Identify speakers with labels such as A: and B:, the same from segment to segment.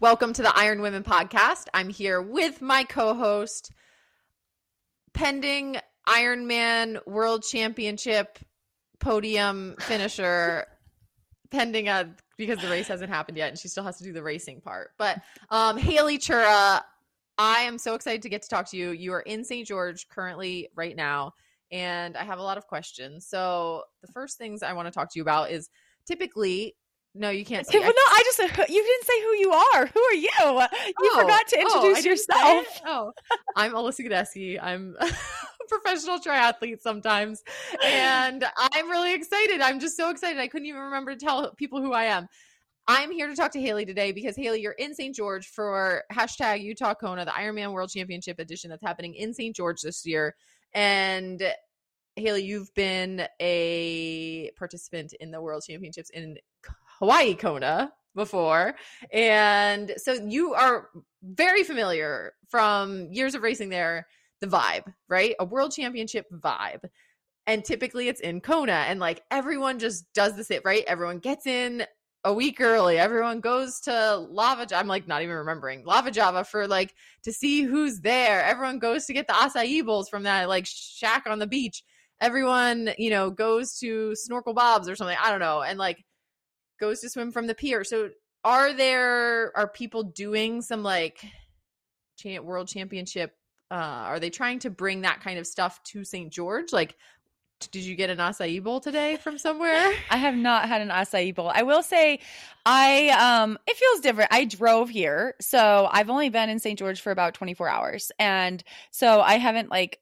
A: Welcome to the Iron Women podcast. I'm here with my co host, pending Ironman World Championship podium finisher, pending a because the race hasn't happened yet and she still has to do the racing part. But um, Haley Chura, I am so excited to get to talk to you. You are in St. George currently right now, and I have a lot of questions. So, the first things I want to talk to you about is typically no, you can't.
B: Say, well, no, I just you didn't say who you are. Who are you? You
A: oh,
B: forgot to
A: oh,
B: introduce
A: oh,
B: yourself.
A: Oh, I'm Alyssa Godesky. I'm a professional triathlete sometimes, and I'm really excited. I'm just so excited. I couldn't even remember to tell people who I am. I'm here to talk to Haley today because Haley, you're in St. George for hashtag Utah Kona, the Ironman World Championship edition that's happening in St. George this year, and Haley, you've been a participant in the World Championships in Hawaii Kona before. And so you are very familiar from years of racing there, the vibe, right? A world championship vibe. And typically it's in Kona and like everyone just does this it, right? Everyone gets in a week early. Everyone goes to Lava Java. I'm like not even remembering Lava Java for like to see who's there. Everyone goes to get the acai bowls from that like shack on the beach. Everyone, you know, goes to Snorkel Bob's or something. I don't know. And like goes to swim from the pier. So are there are people doing some like world championship uh are they trying to bring that kind of stuff to St. George? Like did you get an acai bowl today from somewhere?
B: I have not had an acai bowl. I will say I um it feels different. I drove here. So I've only been in St. George for about 24 hours. And so I haven't like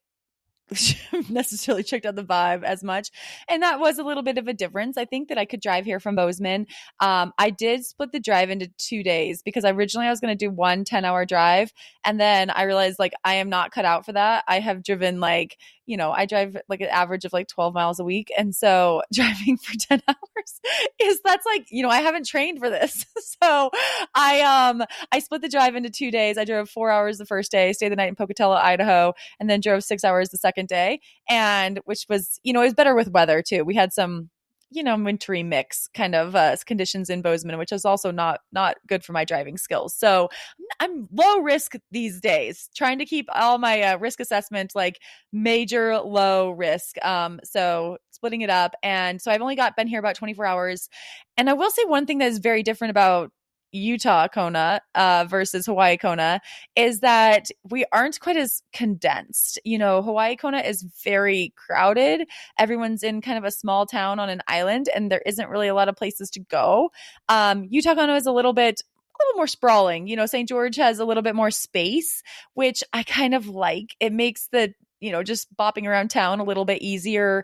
B: necessarily checked out the vibe as much. And that was a little bit of a difference. I think that I could drive here from Bozeman. Um, I did split the drive into two days because originally I was going to do one 10 hour drive. And then I realized like I am not cut out for that. I have driven like you know, I drive like an average of like 12 miles a week. And so driving for 10 hours is that's like, you know, I haven't trained for this. so I, um, I split the drive into two days. I drove four hours the first day, stayed the night in Pocatello, Idaho, and then drove six hours the second day. And which was, you know, it was better with weather too. We had some you know wintry mix kind of uh, conditions in Bozeman, which is also not not good for my driving skills. So I'm low risk these days, trying to keep all my uh, risk assessment like major low risk. Um, so splitting it up, and so I've only got been here about 24 hours. And I will say one thing that is very different about Utah Kona uh, versus Hawaii Kona is that we aren't quite as condensed. You know, Hawaii Kona is very crowded. Everyone's in kind of a small town on an island, and there isn't really a lot of places to go. Um, Utah Kona is a little bit a little more sprawling. You know, St. George has a little bit more space, which I kind of like. It makes the you know, just bopping around town a little bit easier.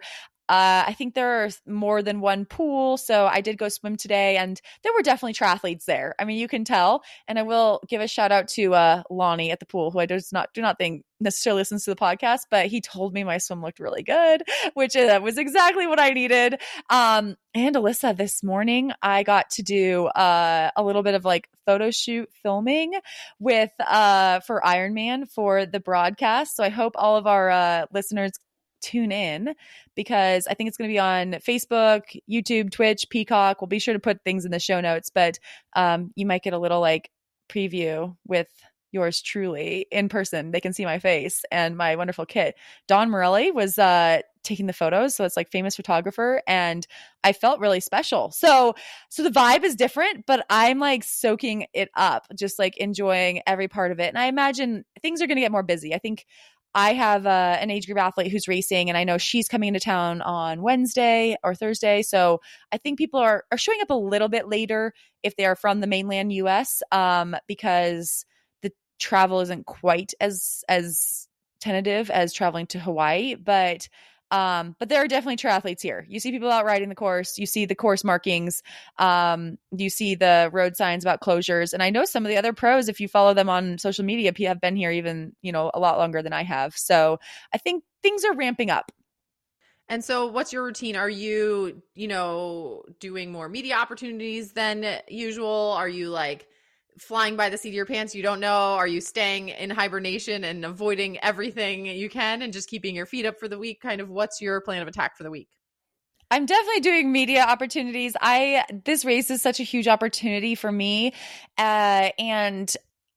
B: Uh, I think there are more than one pool. So I did go swim today and there were definitely triathletes there. I mean, you can tell. And I will give a shout out to uh, Lonnie at the pool, who I does not do not think necessarily listens to the podcast, but he told me my swim looked really good, which uh, was exactly what I needed. Um, and Alyssa, this morning I got to do uh, a little bit of like photo shoot filming with uh, for Ironman for the broadcast. So I hope all of our uh, listeners tune in because I think it's going to be on Facebook, YouTube, Twitch, Peacock. We'll be sure to put things in the show notes, but um, you might get a little like preview with yours truly in person. They can see my face and my wonderful kit. Don Miralle was uh, taking the photos, so it's like famous photographer, and I felt really special. So, so the vibe is different, but I'm like soaking it up, just like enjoying every part of it. And I imagine things are going to get more busy. I think I have uh, an age group athlete who's racing, and I know she's coming into town on Wednesday or Thursday. So I think people are are showing up a little bit later if they are from the mainland U.S. Um, because the travel isn't quite as as tentative as traveling to Hawaii, but Um, but there are definitely triathletes here. You see people out riding the course, you see the course markings, um, you see the road signs about closures. And I know some of the other pros, if you follow them on social media, have been here even, you know, a lot longer than I have. So I think things are ramping up.
A: And so what's your routine? Are you, you know, doing more media opportunities than usual? Are you like flying by the seat of your pants you don't know? Are you staying in hibernation and avoiding everything you can and just keeping your feet up for the week? Kind of what's your plan of attack for the week?
B: I'm definitely doing media opportunities. I this race is such a huge opportunity for me, uh, and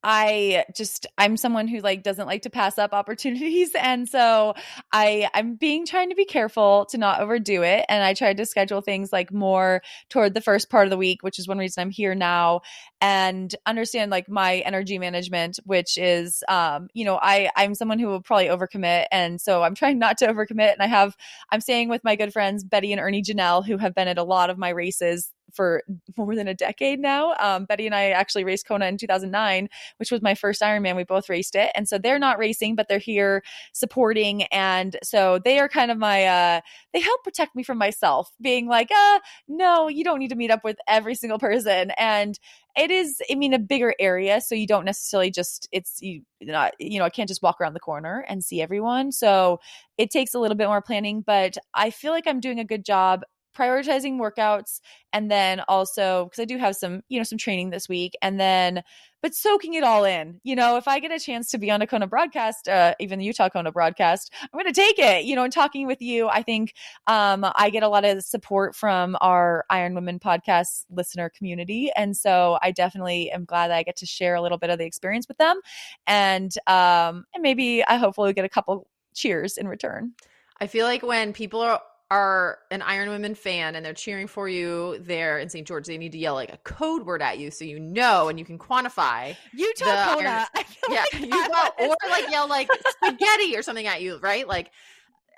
B: I just I'm someone who like doesn't like to pass up opportunities. And so I I'm being trying to be careful to not overdo it. And I tried to schedule things like more toward the first part of the week which is one reason I'm here now and understand like my energy management which is um you know I I'm someone who will probably overcommit. And so I'm trying not to overcommit. And I have I'm staying with my good friends Betty and Ernie Janelle who have been at a lot of my races for more than a decade now. Um, Betty and I actually raced Kona in 2009, which was my first Ironman. We both raced it. And so they're not racing, but they're here supporting. And so they are kind of my, uh, they help protect me from myself being like, uh, no, you don't need to meet up with every single person. And it is, I mean, a bigger area. So you don't necessarily just, it's, you not, you know, I can't just walk around the corner and see everyone. So it takes a little bit more planning, but I feel like I'm doing a good job prioritizing workouts and then also because I do have some, you know, some training this week and then but soaking it all in. You know, if I get a chance to be on a Kona broadcast, uh, even the Utah Kona broadcast, I'm going to take it. You know, and talking with you, I think um, I get a lot of support from our Iron Women podcast listener community, and so I definitely am glad that I get to share a little bit of the experience with them, and um, and maybe I hopefully get a couple cheers in return.
A: I feel like when people are are an Iron Women fan and they're cheering for you there in St. George, they need to yell like a code word at you so you know and you can quantify.
B: Utah Kona.
A: Iron- yeah, like Utah, or like yell like spaghetti or something at you, right? Like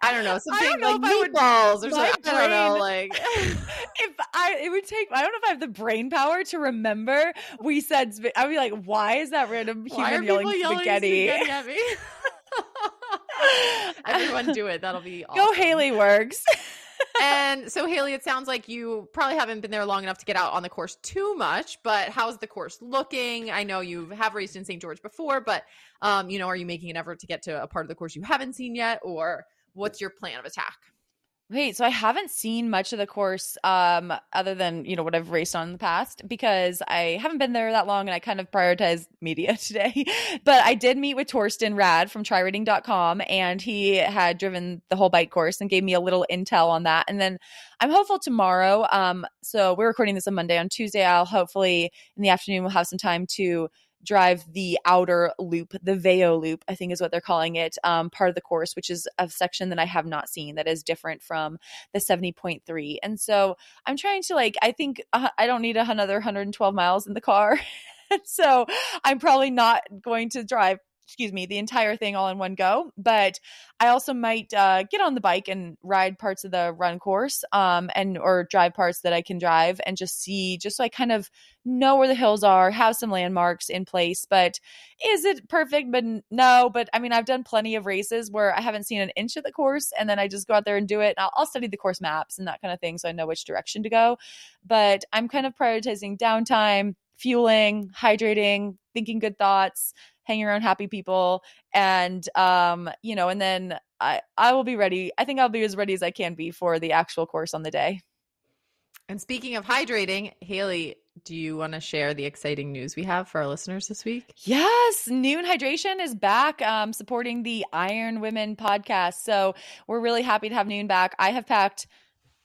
A: I don't know, something
B: don't know
A: like meatballs or something. I don't know, like
B: if I it would take I don't know if I have the brain power to remember we said I'd be like, why is that random human yelling,
A: yelling
B: spaghetti?
A: spaghetti? Everyone do it. That'll be awesome.
B: Go Haley works.
A: and so Haley, it sounds like you probably haven't been there long enough to get out on the course too much, but how's the course looking? I know you have raced in St. George before, but um, you know, are you making an effort to get to a part of the course you haven't seen yet, or what's your plan of attack?
B: Wait, so I haven't seen much of the course um, other than, you know, what I've raced on in the past because I haven't been there that long and I kind of prioritized media today. but I did meet with Torsten Rad from tryriding.com and he had driven the whole bike course and gave me a little intel on that. And then I'm hopeful tomorrow. Um, so we're recording this on Monday. On Tuesday, I'll hopefully in the afternoon we'll have some time to drive the outer loop, the Veyo loop, I think is what they're calling it, um, part of the course, which is a section that I have not seen that is different from the 70.3. And so I'm trying to like, I think uh, I don't need another 112 miles in the car. so I'm probably not going to drive excuse me, the entire thing all in one go. But I also might uh, get on the bike and ride parts of the run course, um, and or drive parts that I can drive and just see, just so I kind of know where the hills are, have some landmarks in place. But is it perfect? But no. But I mean, I've done plenty of races where I haven't seen an inch of the course, and then I just go out there and do it. I'll, I'll study the course maps and that kind of thing, so I know which direction to go. But I'm kind of prioritizing downtime, fueling, hydrating, thinking good thoughts hang around happy people and um you know and then i i will be ready i think i'll be as ready as i can be for the actual course on the day
A: and speaking of hydrating haley do you want to share the exciting news we have for our listeners this week?
B: Yes, Nuun Hydration is back um, supporting the Iron Women podcast. So we're really happy to have Nuun back. I have packed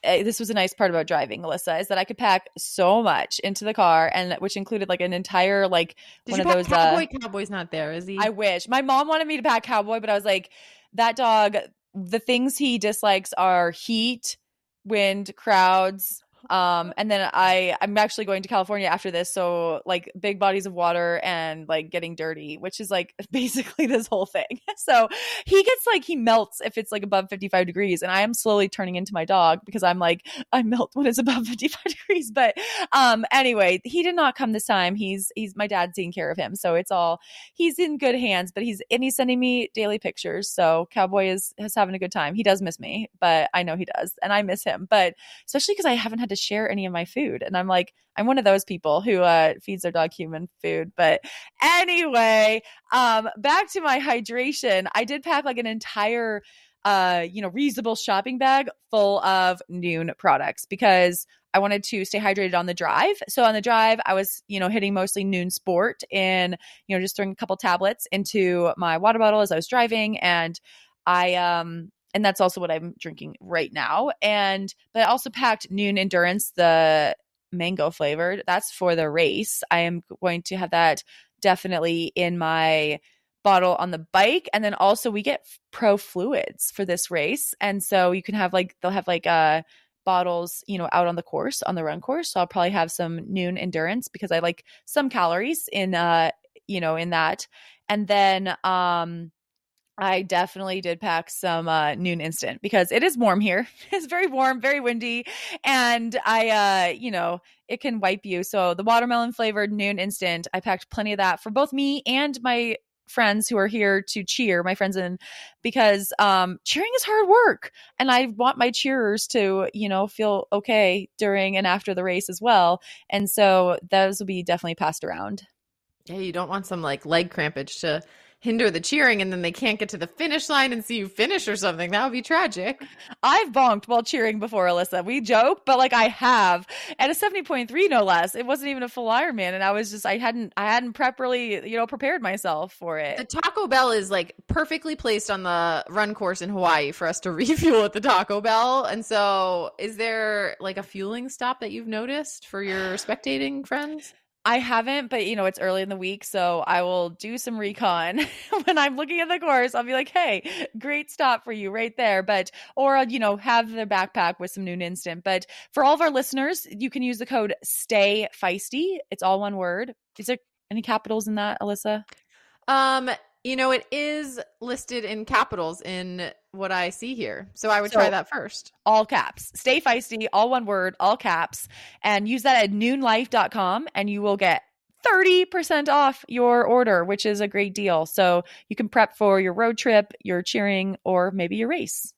B: this was a nice part about driving, Alyssa, is that I could pack so much into the car, and which included like an entire like
A: Did
B: one of those.
A: Cowboy?
B: Uh,
A: Cowboy's not there, is he?
B: I wish my mom wanted me to pack Cowboy, but I was like, that dog. The things he dislikes are heat, wind, crowds, Um, and then I I'm actually going to California after this, so like big bodies of water and like getting dirty, which is like basically this whole thing. So he gets like he melts if it's like above 55 degrees, and I am slowly turning into my dog because I'm like I melt when it's above 55 degrees. But um, anyway, he did not come this time. He's he's my dad's taking care of him, so it's all he's in good hands. But he's and he's sending me daily pictures, so Cowboy is is having a good time. He does miss me, but I know he does, and I miss him. But especially because I haven't had to share any of my food, and I'm like I'm one of those people who uh, feeds their dog human food. But anyway, um, back to my hydration. I did pack like an entire, uh, you know, reasonable shopping bag full of Nuun products because I wanted to stay hydrated on the drive. So on the drive, I was, you know, hitting mostly Nuun Sport and, you know, just throwing a couple tablets into my water bottle as I was driving. And I, um, and that's also what I'm drinking right now. And but I also packed Nuun Endurance, the mango flavored. That's for the race. I am going to have that definitely in my bottle on the bike and then also we get pro fluids for this race and so you can have like they'll have like uh bottles you know out on the course on the run course so i'll probably have some nuun endurance because i like some calories in uh you know in that and then um I definitely did pack some uh, nuun instant because it is warm here. It's very warm, very windy, and I, uh, you know, it can wipe you. So the watermelon flavored nuun instant, I packed plenty of that for both me and my friends who are here to cheer my friends in because um cheering is hard work and i want my cheerers to you know feel okay during and after the race as well and so those will be definitely passed around
A: Yeah, you don't want some like leg crampage to hinder the cheering and then they can't get to the finish line and see you finish or something. That would be tragic.
B: I've bonked while cheering before, Alyssa. We joke, but like I have at a 70.3 no less. It wasn't even a full Ironman and I was just I hadn't I hadn't properly, you know, prepared myself for it.
A: The Taco Bell is like perfectly placed on the run course in Hawaii for us to refuel at the Taco Bell. And so is there like a fueling stop that you've noticed for your spectating friends?
B: I haven't, but you know, it's early in the week, so I will do some recon when I'm looking at the course. I'll be like, hey, great stop for you right there. But, or, you know, have the backpack with some Nuun Instant. But for all of our listeners, you can use the code STAY FEISTY. It's all one word. Is there any capitals in that, Alyssa?
A: Um, you know, it is listed in capitals in what I see here. So I would
B: So-
A: try that first.
B: All caps. Stay feisty, all one word, all caps. And use that at nuunlife.com and you will get 30% off your order, which is a great deal. So you can prep for your road trip, your cheering, or maybe your race.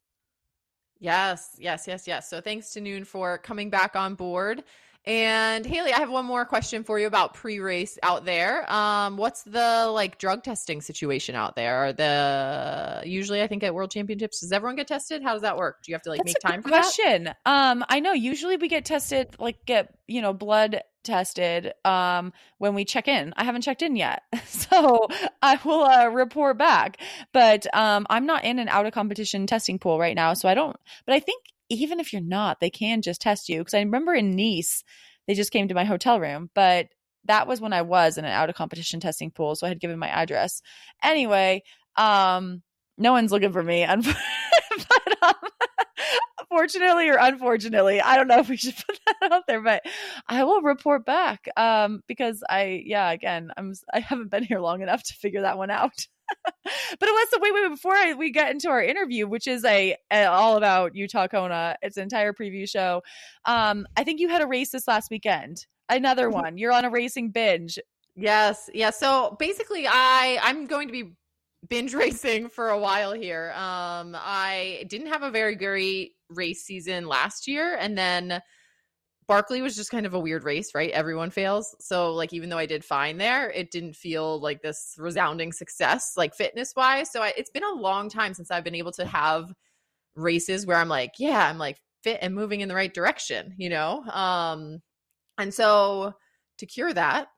A: Yes, yes, yes, yes. So thanks to Nuun for coming back on board. And Haley, I have one more question for you about pre-race out there. Um, what's the like drug testing situation out there? Are the usually I think at World Championships, does everyone get tested? How does that work? Do you have to like
B: That's
A: make time for that?
B: question. Um, I know usually we get tested, like get you know blood tested um when we check in. I haven't checked in yet, so I will uh, report back. But um, I'm not in an out of competition testing pool right now, so I don't. But I think even if you're not, they can just test you because I remember in Nice they just came to my hotel room, but that was when I was in an out of competition testing pool, so I had given my address. Anyway, um, no one's looking for me, but um, fortunately or unfortunately, I don't know if we should put that out there, but I will report back um, because I, yeah, again, I'm I haven't been here long enough to figure that one out. but it Alyssa, wait, wait, before I, we get into our interview, which is a, a all about Utah Kona, it's an entire preview show. Um, I think you had a race this last weekend. Another one. You're on a racing binge.
A: Yes, yeah. So basically, I I'm going to be binge racing for a while here. Um, I didn't have a very great race season last year, and then Barkley was just kind of a weird race, right? Everyone fails. So like even though I did fine there, it didn't feel like this resounding success, like fitness wise. So I, it's been a long time since I've been able to have races where I'm like, yeah, I'm like fit and moving in the right direction, you know? Um, and so to cure that,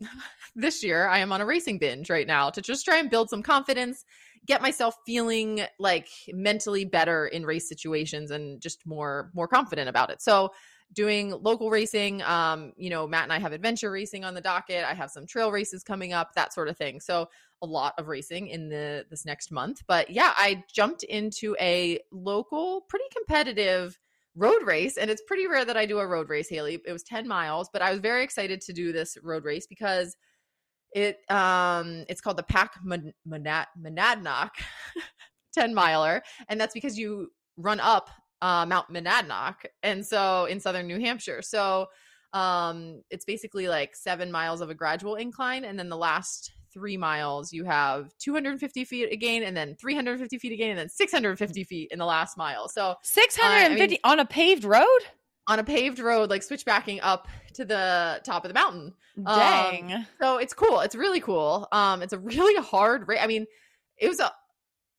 A: this year I am on a racing binge right now to just try and build some confidence, get myself feeling like mentally better in race situations and just more more confident about it. So doing local racing um you know Matt and I have adventure racing on the docket. I have some trail races coming up, that sort of thing. So a lot of racing in the this next month. But yeah, I jumped into a local pretty competitive road race and it's pretty rare that I do a road race, Haley. It was 10 miles, but I was very excited to do this road race because it um it's called the Pack Mon- Monad- Monadnock 10 miler and that's because you run up uh, Mount Monadnock and so in southern New Hampshire. So um it's basically like 7 miles of a gradual incline and then the last 3 miles you have 250 feet again and then 350 feet again and then 650 feet in the last mile. So
B: 650 on a paved road?
A: on a paved road like switchbacking up to the top of the mountain. Um,
B: Dang.
A: So it's cool. It's really cool. Um, it's a really hard race. I mean, it was a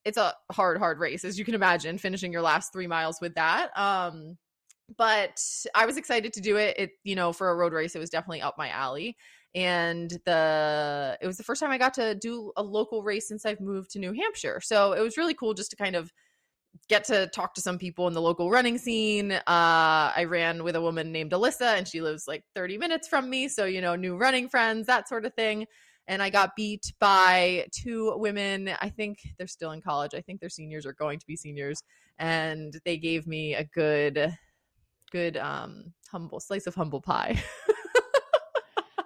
A: it's a hard, hard race, as you can imagine, finishing your last three miles with that. Um, but I was excited to do it. It, you know, for a road race, it was definitely up my alley. And the it was the first time I got to do a local race since I've moved to New Hampshire. So it was really cool just to kind of get to talk to some people in the local running scene. Uh, I ran with a woman named Alyssa, and she lives like 30 minutes from me. So, you know, new running friends, that sort of thing. And I got beat by two women. I think they're still in college. I think they're seniors or going to be seniors. And they gave me a good, good, um, humble slice of humble pie.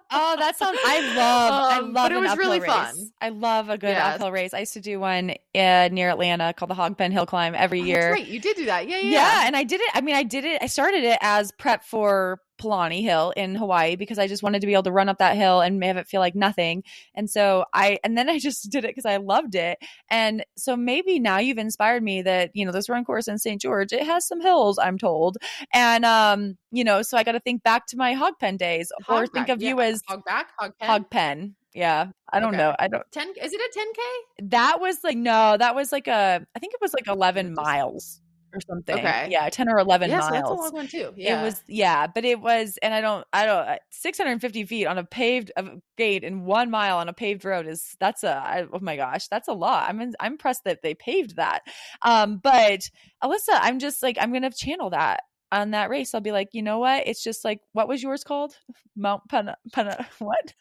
B: Oh, that sounds. I love. I
A: Um,
B: love.
A: but it was really
B: race.
A: fun.
B: I love a good
A: Yes.
B: uphill race. I used to do one uh, near Atlanta called the Hogpen Hill Climb every
A: Oh,
B: year.
A: That's right. You did do that. Yeah, yeah.
B: Yeah, and I did it. I mean, I did it. I started it as prep for Palani Hill in Hawaii because I just wanted to be able to run up that hill and have it feel like nothing. And so I, and then I just did it because I loved it. And so maybe now you've inspired me that you know this run course in St. George it has some hills, I'm told, and um, you know, so I got to think back to my Hogpen days, or
A: Hog
B: think
A: back,
B: of you as
A: hog back, hog pen.
B: Hogpen. Yeah, I don't
A: Okay.
B: know. I don't.
A: 10 is it a 10k?
B: That was like no, that was like a. I think it was like eleven
A: Just-
B: miles or something.
A: Okay.
B: Yeah, ten or eleven
A: yeah, so
B: miles.
A: that's a long one too. Yeah.
B: It was yeah, but it was, and I don't, I don't. uh, 650 feet on a paved gate in one mile on a paved road is that's a I, oh my gosh, that's a lot. I'm in, I'm impressed that they paved that. Um, but Alyssa, I'm just like I'm gonna channel that on that race. I'll be like, you know what? It's just like what was yours called? Mount Pana Pana what?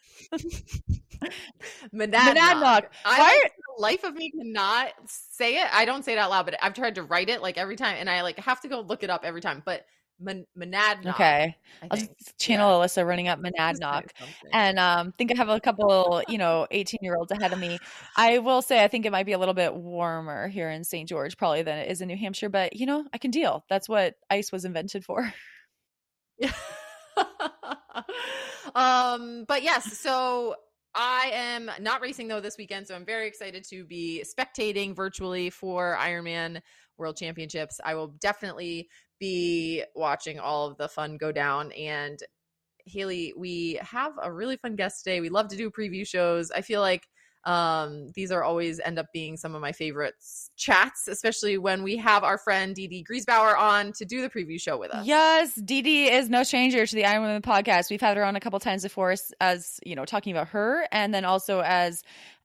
A: Monadnock. I the life of me cannot say it. I don't say it out loud, but I've tried to write it like every time, and I like have to go look it up every time. But Mon- Monadnock.
B: Okay,
A: I
B: I'll just channel
A: Yeah.
B: Alyssa running up Monadnock. and um think I have a couple, you know, 18 year olds ahead of me. I will say I think it might be a little bit warmer here in St. George probably than it is in New Hampshire, but you know, I can deal. That's what ice was invented for. Yeah.
A: um, but yes, so I am not racing though this weekend, so I'm very excited to be spectating virtually for Ironman World Championships. I will definitely be watching all of the fun go down and Haley, we have a really fun guest today. We love to do preview shows. I feel like um, these are always end up being some of my favorites chats, especially when we have our friend Dee Dee Griesbauer on to do the preview show with us.
B: Yes, Dee Dee is no stranger to the Iron Women podcast. We've had her on a couple times before as you know, talking about her and then also as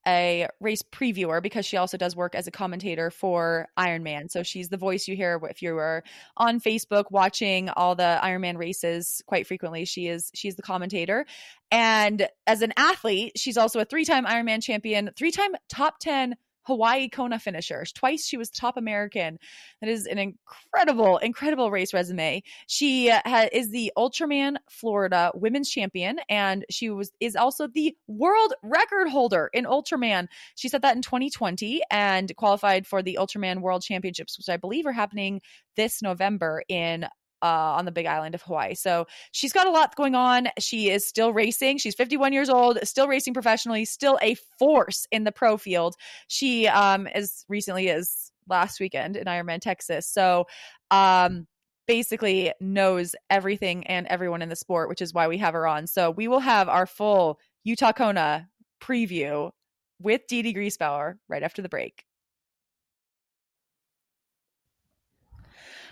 B: a race previewer because she also does work as a commentator for Ironman. So she's the voice you hear if you are on Facebook watching all the Ironman races quite frequently. She is she's the commentator. And as an athlete, she's also a three-time Ironman champion, three-time top 10 Hawaii Kona finisher. Twice she was top American. That is an incredible, incredible race resume. She uh, ha- is the Ultraman Florida Women's Champion, and she was is also the world record holder in Ultraman. She set that in 2020 and qualified for the Ultraman World Championships, which I believe are happening this November in uh, on the big island of Hawaii. So she's got a lot going on. She is still racing. She's 51 years old, still racing professionally, still a force in the pro field. She, um, as recently as last weekend in Ironman Texas. So, um, basically knows everything and everyone in the sport, which is why we have her on. So we will have our full Utah Kona preview with Dee Dee Griesbauer right after the break.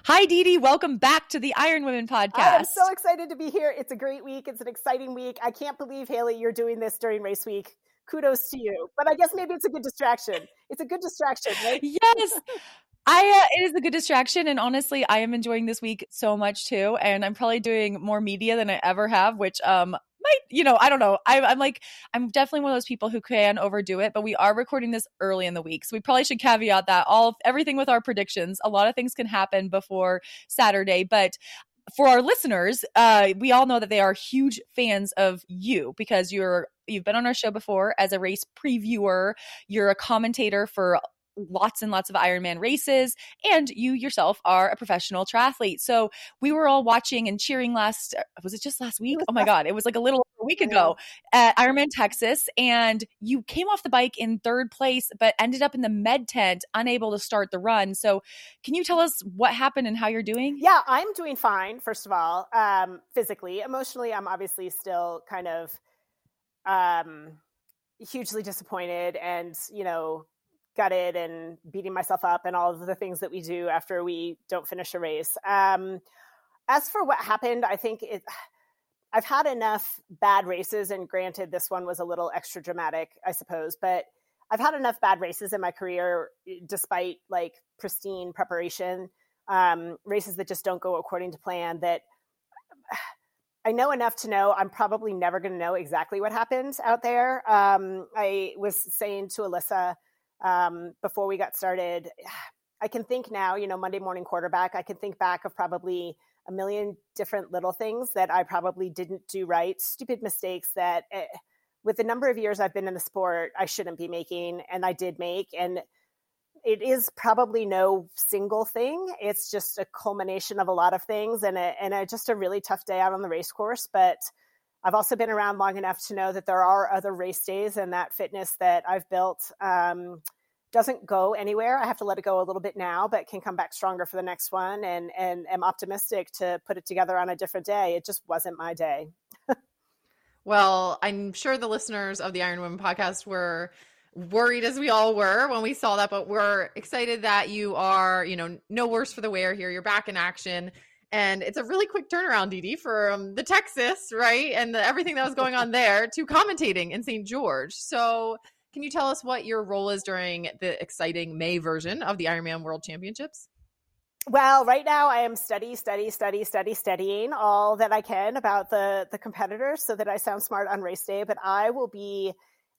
B: Hi, Dee Dee. Welcome back to the Iron Women podcast.
C: I am so excited to be here. It's a great week. It's an exciting week. I can't believe, Haley, you're doing this during race week. Kudos to you. But I guess maybe it's a good distraction. It's a good distraction, right?
B: yes. I uh, it is a good distraction and honestly I am enjoying this week so much too and I'm probably doing more media than I ever have which um might, you know, I don't know. I, I'm like, I'm definitely one of those people who can overdo it, but we are recording this early in the week. So we probably should caveat that all everything with our predictions. A lot of things can happen before Saturday, but for our listeners, uh, we all know that they are huge fans of you because you're you've been on our show before as a race previewer. You're a commentator for lots and lots of Ironman races, and you yourself are a professional triathlete. So we were all watching and cheering last, uh, was it just last week? Oh my God, it was like a little a week ago at Ironman Texas, and you came off the bike in third place, but ended up in the med tent, unable to start the run. So can you tell us what happened and how you're doing?
C: Yeah, I'm doing fine, first of all, um, physically. Emotionally, I'm obviously still kind of um, hugely disappointed and, you know, gutted and beating myself up and all of the things that we do after we don't finish a race. Um, as for what happened, I think it. I've had enough bad races, and granted, this one was a little extra dramatic, I suppose, but I've had enough bad races in my career, eh, despite like pristine preparation, um, races that just don't go according to plan. That I know enough to know I'm probably never going to know exactly what happened out there. Um, I was saying to Alyssa um, before we got started. I can think now, you know, Monday morning quarterback, I can think back of probably a million different little things that I probably didn't do right, stupid mistakes that eh, with the number of years I've been in the sport, I shouldn't be making and I did make. And it is probably no single thing. It's just a culmination of a lot of things and a, and a, just a really tough day out on the race course. But I've also been around long enough to know that there are other race days and that fitness that I've built um, doesn't go anywhere. I have to let it go a little bit now, but can come back stronger for the next one and and am optimistic to put it together on a different day. It just wasn't my day.
A: well, I'm sure the listeners of the Iron Women podcast were worried as we all were when we saw that, but we're excited that you are, you know, no worse for the wear here. You're back in action and it's a really quick turnaround, Dee, from the Texas, right, and the, everything that was going on there to commentating in St. George. So, can you tell us what your role is during the exciting May version of the Ironman World Championships?
C: Well, right now I am study, study, study, study, studying all that I can about the the competitors so that I sound smart on race day. But I will be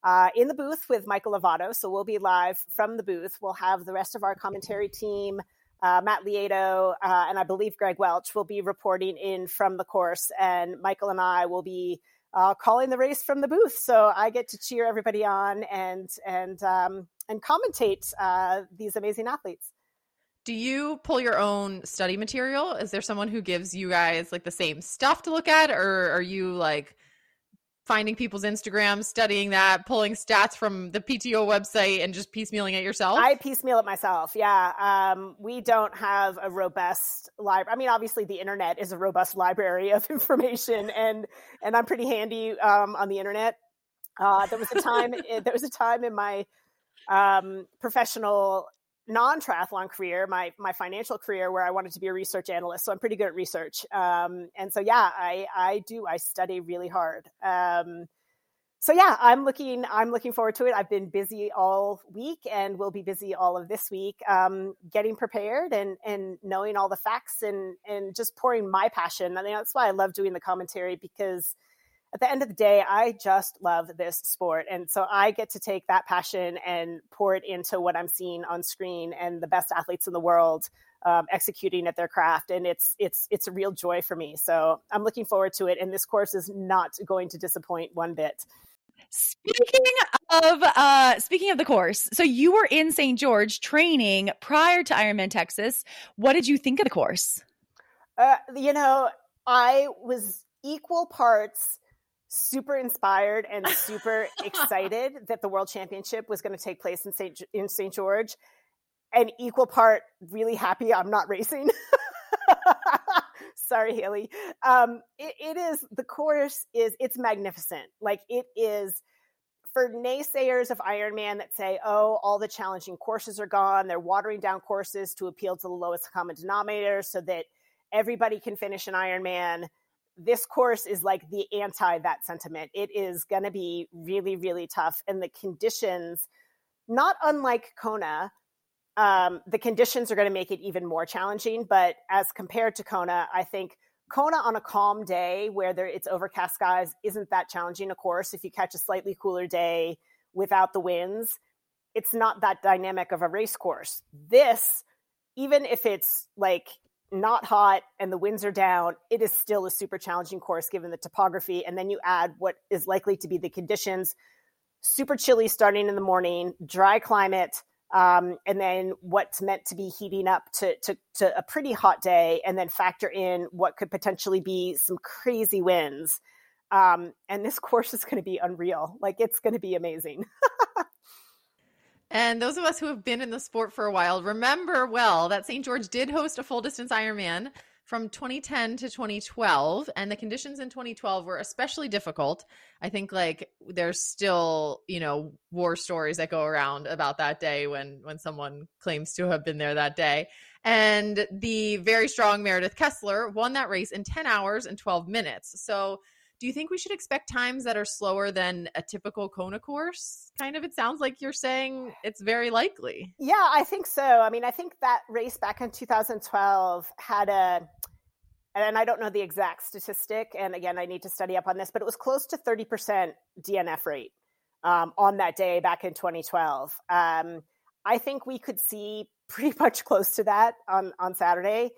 C: uh, in the booth with Michael Lovato, so we'll be live from the booth. We'll have the rest of our commentary team uh, Matt Lieto, uh, and I believe Greg Welch will be reporting in from the course, and Michael and I will be uh, calling the race from the booth. So I get to cheer everybody on and and um, and commentate uh, these amazing athletes.
A: Do you pull your own study material? Is there someone who gives you guys like the same stuff to look at, or are you like finding people's Instagrams, studying that, pulling stats from the PTO website, and just piecemealing it yourself?
C: I piecemeal it myself. Yeah, um, we don't have a robust library. I mean, obviously, the internet is a robust library of information, and and I'm pretty handy um, on the internet. Uh, there was a time. there was a time in my um, professional non triathlon career, my my financial career, where I wanted to be a research analyst. So I'm pretty good at research. Um, and so yeah, I I do I study really hard. Um, so yeah, I'm looking I'm looking forward to it. I've been busy all week and will be busy all of this week, um, getting prepared and and knowing all the facts and and just pouring my passion. I mean, that's why I love doing the commentary because at the end of the day, I just love this sport. And so I get to take that passion and pour it into what I'm seeing on screen and the best athletes in the world um, executing at their craft. And it's, it's, it's a real joy for me. So I'm looking forward to it. And this course is not going to disappoint one bit.
B: Speaking of uh speaking of the course, so you were in St. George training prior to Ironman Texas. What did you think of the course?
C: Uh, you know, I was equal parts super inspired and super excited that the world championship was going to take place in St. in St. George and equal part really happy I'm not racing. Sorry, Haley. Um, it, it is the course is it's magnificent. Like it is for naysayers of Ironman that say, "Oh, all the challenging courses are gone. They're watering down courses to appeal to the lowest common denominator so that everybody can finish an Ironman." This course is like the anti that sentiment. It is going to be really, really tough. And the conditions, not unlike Kona, um, the conditions are going to make it even more challenging. But as compared to Kona, I think Kona on a calm day where there it's overcast skies isn't that challenging. Of course, if you catch a slightly cooler day without the winds, it's not that dynamic of a race course. This, even if it's like not hot and the winds are down, it is still a super challenging course given the topography. And then you add what is likely to be the conditions super chilly starting in the morning, dry climate, um, and then what's meant to be heating up to, to, to a pretty hot day, and then factor in what could potentially be some crazy winds. Um, and this course is going to be unreal. Like it's going to be amazing.
A: And those of us who have been in the sport for a while remember well that St. George did host a full distance Ironman from 2010 to 2012 and the conditions in 2012 were especially difficult i think like there's still you know war stories that go around about that day when when someone claims to have been there that day and the very strong meredith kessler won that race in 10 hours and 12 minutes so do you think we should expect times that are slower than a typical Kona course? Kind of, it sounds like you're saying it's very likely.
C: Yeah, I think so. I mean, I think that race back in 2012 had a, and I don't know the exact statistic, and again, I need to study up on this, but it was close to 30% DNF rate um, on that day back in 2012. Um, I think we could see pretty much close to that on on Saturday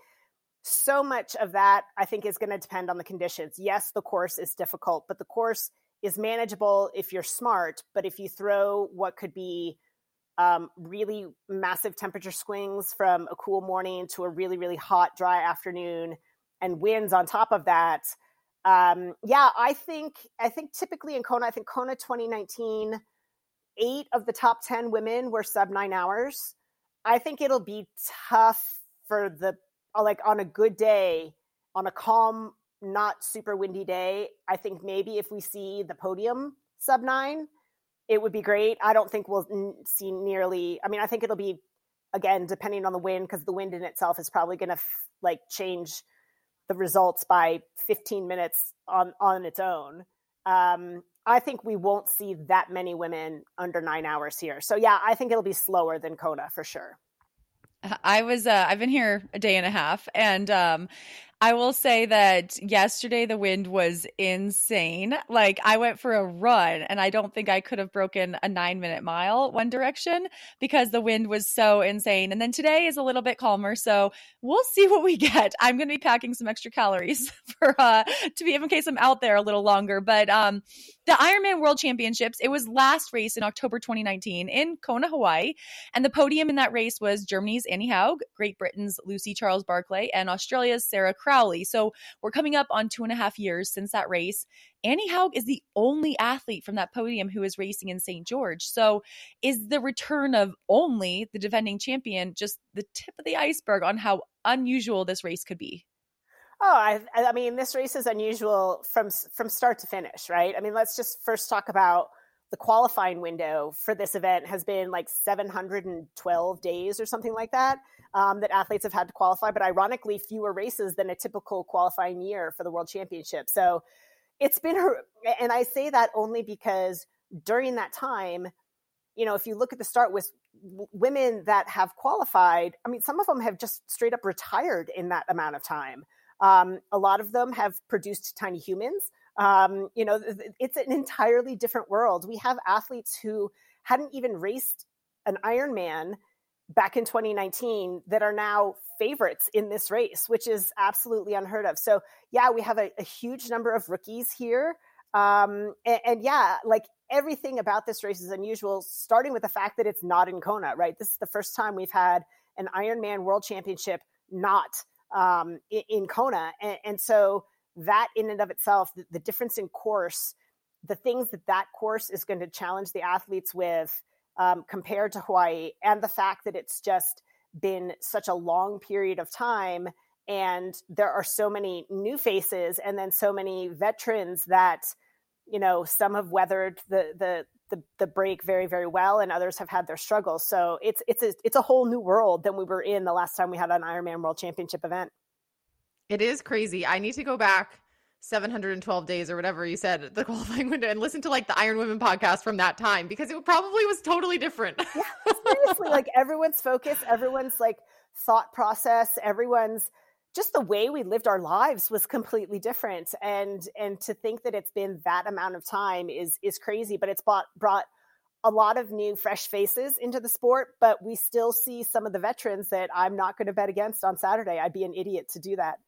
C: so much of that I think is going to depend on the conditions. Yes, the course is difficult, but the course is manageable if you're smart. But if you throw what could be um, really massive temperature swings from a cool morning to a really, really hot, dry afternoon and winds on top of that, um, yeah, I think I think typically in Kona, I think Kona 2019, eight of the top 10 women were sub nine hours. I think it'll be tough for the like on a good day, on a calm, not super windy day, I think maybe if we see the podium sub nine, it would be great. I don't think we'll see nearly. I mean, I think it'll be again depending on the wind because the wind in itself is probably going to f- like change the results by 15 minutes on on its own. Um, I think we won't see that many women under nine hours here. So yeah, I think it'll be slower than Kona for sure.
B: I was uh, I've been here a day and a half and um I will say that yesterday the wind was insane. Like I went for a run and I don't think I could have broken a 9 minute mile one direction because the wind was so insane. And then today is a little bit calmer, so we'll see what we get. I'm going to be packing some extra calories for uh to be in case I'm out there a little longer, but um the Ironman World Championships, it was last race in October 2019 in Kona, Hawaii. And the podium in that race was Germany's Annie Haug, Great Britain's Lucy Charles Barclay, and Australia's Sarah Crowley. So we're coming up on two and a half years since that race. Annie Haug is the only athlete from that podium who is racing in St. George. So is the return of only the defending champion just the tip of the iceberg on how unusual this race could be?
C: Oh, I, I mean, this race is unusual from from start to finish, right? I mean, let's just first talk about the qualifying window for this event has been like 712 days or something like that um, that athletes have had to qualify, but ironically, fewer races than a typical qualifying year for the World Championship. So it's been, and I say that only because during that time, you know, if you look at the start with women that have qualified, I mean, some of them have just straight up retired in that amount of time. Um, a lot of them have produced tiny humans. Um, you know, it's an entirely different world. We have athletes who hadn't even raced an Ironman back in 2019 that are now favorites in this race, which is absolutely unheard of. So, yeah, we have a, a huge number of rookies here. Um, and, and, yeah, like everything about this race is unusual, starting with the fact that it's not in Kona, right? This is the first time we've had an Ironman World Championship not um, in, in, Kona. And, and, so that in and of itself, the, the, difference in course, the things that that course is going to challenge the athletes with um, compared to Hawaii, and the fact that it's just been such a long period of time and there are so many new faces and then so many veterans that you know some have weathered the the the, the break very very well and others have had their struggles. So it's it's a, it's a whole new world than we were in the last time we had an ironman world championship event
A: it is crazy. I need to go back 712 days or whatever you said the qualifying window and listen to like the iron women podcast from that time because it probably was totally different.
C: Yeah seriously like everyone's focus everyone's like thought process everyone's just the way we lived our lives was completely different. And and to think that it's been that amount of time is is crazy but it's brought brought a lot of new fresh faces into the sport but we still see some of the veterans that i'm not going to bet against on saturday. I'd be an idiot to do that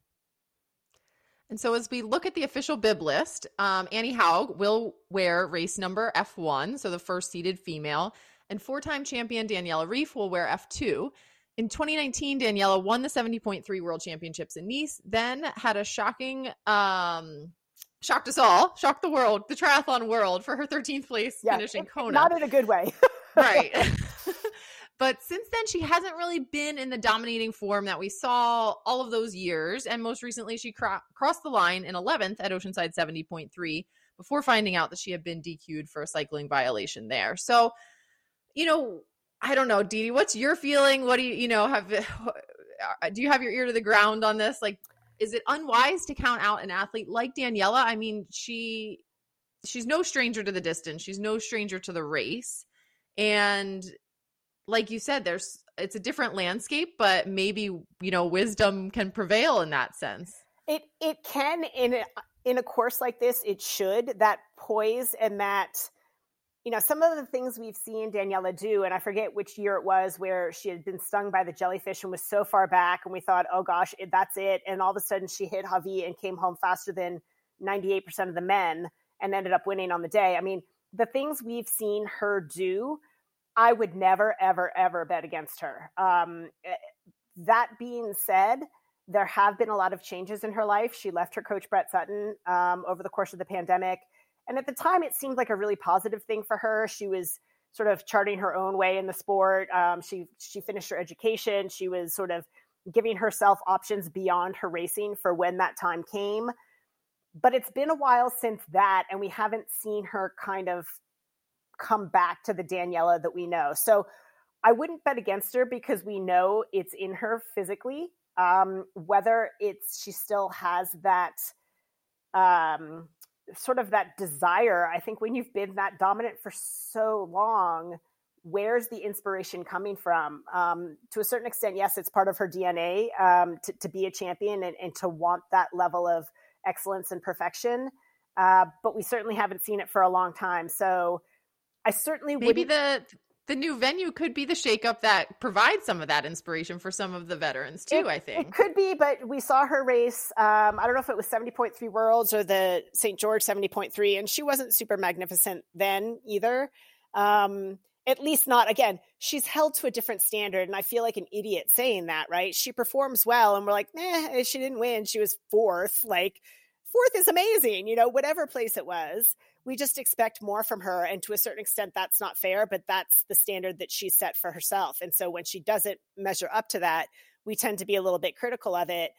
A: and so, as we look at the official bib list, um, Annie Haug will wear race number F1, so the first seeded female, and four time champion Daniela Ryf will wear F2. In 2019, Daniela won the 70.3 World Championships in Nice, then had a shocking, um, shocked us all, shocked the world, the triathlon world for her 13th place
C: Yeah,
A: finish in Kona.
C: not in a good way
A: right. but since then, she hasn't really been in the dominating form that we saw all of those years. And most recently, she cro- crossed the line in 11th at Oceanside 70.3 before finding out that she had been DQ'd for a cycling violation there. So, you know, I don't know, Dee Dee, what's your feeling? What do you, you know, have, do you have your ear to the ground on this? Like, is it unwise to count out an athlete like Daniela? I mean, she she's no stranger to the distance. She's no stranger to the race. And like you said, there's it's a different landscape, but maybe, you know, wisdom can prevail in that sense.
C: It it can in a, in a course like this. It should that poise and that you know some of the things we've seen Daniela do, and I forget which year it was where she had been stung by the jellyfish and was so far back, and we thought, oh gosh, that's it. And all of a sudden, she hit Hawi and came home faster than ninety eight percent of the men, and ended up winning on the day. I mean, the things we've seen her do. I would never, ever, ever bet against her. Um, eh, that being said, there have been a lot of changes in her life. She left her coach Brett Sutton um, over the course of the pandemic, and at the time, it seemed like a really positive thing for her. She was sort of charting her own way in the sport. Um, she she finished her education. She was sort of giving herself options beyond her racing for when that time came. But it's been a while since that, and we haven't seen her kind of come back to the Daniela that we know. So I wouldn't bet against her because we know it's in her physically. Um, whether it's she still has that um, sort of that desire. I think when you've been that dominant for so long, where's the inspiration coming from? Um, to a certain extent, yes, it's part of her DNA um, to, to be a champion and, and to want that level of excellence and perfection. Uh, but we certainly haven't seen it for a long time. So I certainly
A: Maybe
C: wouldn't-
A: the the new venue could be the shakeup that provides some of that inspiration for some of the veterans too,
C: It-
A: I think.
C: It could be, but we saw her race. Um, I don't know if it was 70.3 Worlds or the St. George 70.3, and she wasn't super magnificent then either. Um, at least not, again, she's held to a different standard, and I feel like an idiot saying that, right? She performs well, and we're like, eh, she didn't win. She was fourth. Like, fourth is amazing, you know, whatever place it was. We just expect more from her. And to a certain extent, that's not fair, but that's the standard that she set for herself. And so when she doesn't measure up to that, we tend to be a little bit critical of it.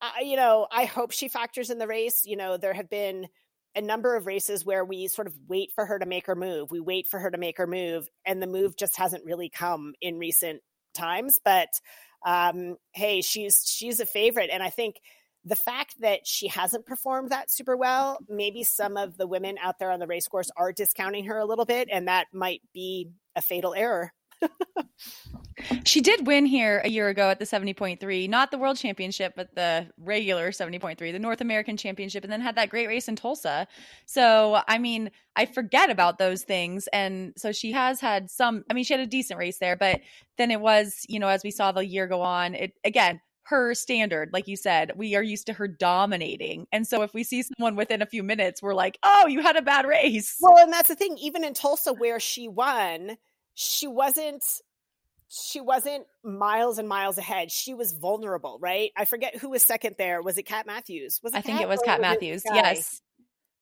C: I, you know, I hope she factors in the race. You know, there have been a number of races where we sort of wait for her to make her move. We wait for her to make her move, and the move just hasn't really come in recent times. But um, hey, she's she's a favorite, and I think the fact that she hasn't performed that super well, maybe some of the women out there on the race course are discounting her a little bit, and that might be a fatal error.
B: She did win here a year ago at the 70.3, not the world championship, but the regular 70.3, the North American championship, and then had that great race in Tulsa. So, I mean, I forget about those things. And so she has had some, I mean, she had a decent race there, but then it was, you know, as we saw the year go on, it again, her standard, like you said, we are used to her dominating. And so if we see someone within a few minutes, we're like, oh, you had a bad race.
C: Well, and that's the thing. Even in Tulsa, where she won, she wasn't she wasn't miles and miles ahead. She was vulnerable, right? I forget who was second there. Was it Kat Matthews? Was it
B: I think it was Kat
C: it
B: Matthews.
C: Skye?
B: Yes.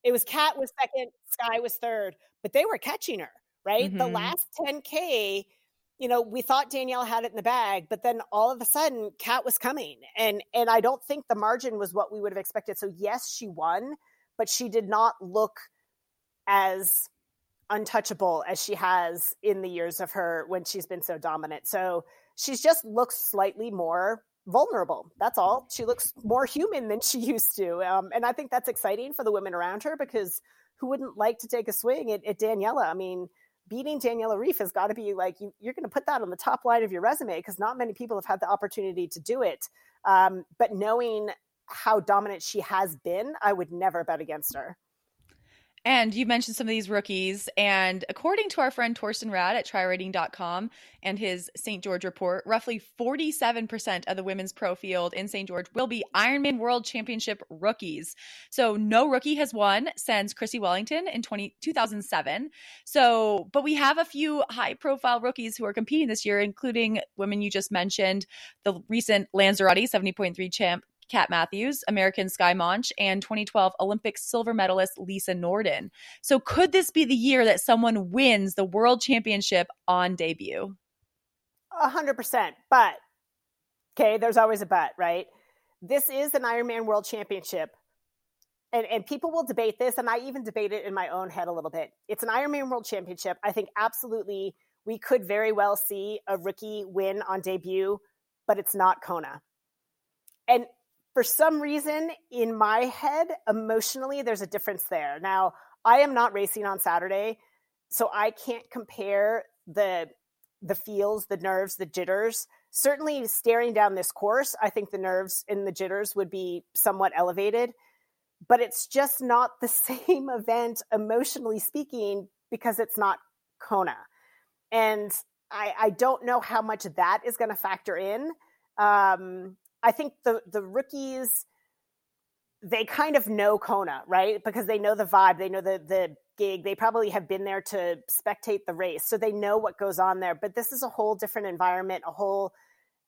C: It was Kat was second, Skye was third, but they were catching her, right? The
B: Mhm.
C: last 10K, you know, we thought Danielle had it in the bag, but then all of a sudden Kat was coming. And and I don't think the margin was what we would have expected. So yes, she won, but she did not look as untouchable as she has in the years of her when she's been so dominant. So she's just looks slightly more vulnerable. That's all. She looks more human than she used to. Um, and I think that's exciting for the women around her because who wouldn't like to take a swing at, at Daniela? I mean, beating Daniela Ryf has got to be like you, you're going to put that on the top line of your resume because not many people have had the opportunity to do it. Um, but knowing how dominant she has been, I would never bet against her.
B: And you mentioned some of these rookies. And according to our friend Thorsten Radde at trirating.com and his St. George report, roughly 47% of the women's pro field in St. George will be Ironman World Championship rookies. So no rookie has won since Chrissie Wellington in 20, 2007. So, but we have a few high profile rookies who are competing this year, including women you just mentioned, the recent Lanzarote 70.3 champ Kat Matthews, American Skye Moench, and 2012 Olympic silver medalist Lisa Norden. So could this be the year that someone wins the world championship on debut?
C: A hundred percent. But okay, there's always a but, right? This is an Ironman World Championship. And, and people will debate this, and I even debate it in my own head a little bit. It's an Ironman World Championship. I think absolutely we could very well see a rookie win on debut, but it's not Kona. And for some reason in my head, emotionally, there's a difference there. Now, I am not racing on Saturday, so I can't compare the the feels, the nerves, the jitters. Certainly staring down this course, I think the nerves and the jitters would be somewhat elevated, but it's just not the same event emotionally speaking because it's not Kona. And I, I don't know how much that is going to factor in. Um, I think the the rookies they kind of know Kona, right? Because they know the vibe, they know the the gig. They probably have been there to spectate the race, so they know what goes on there. But this is a whole different environment, a whole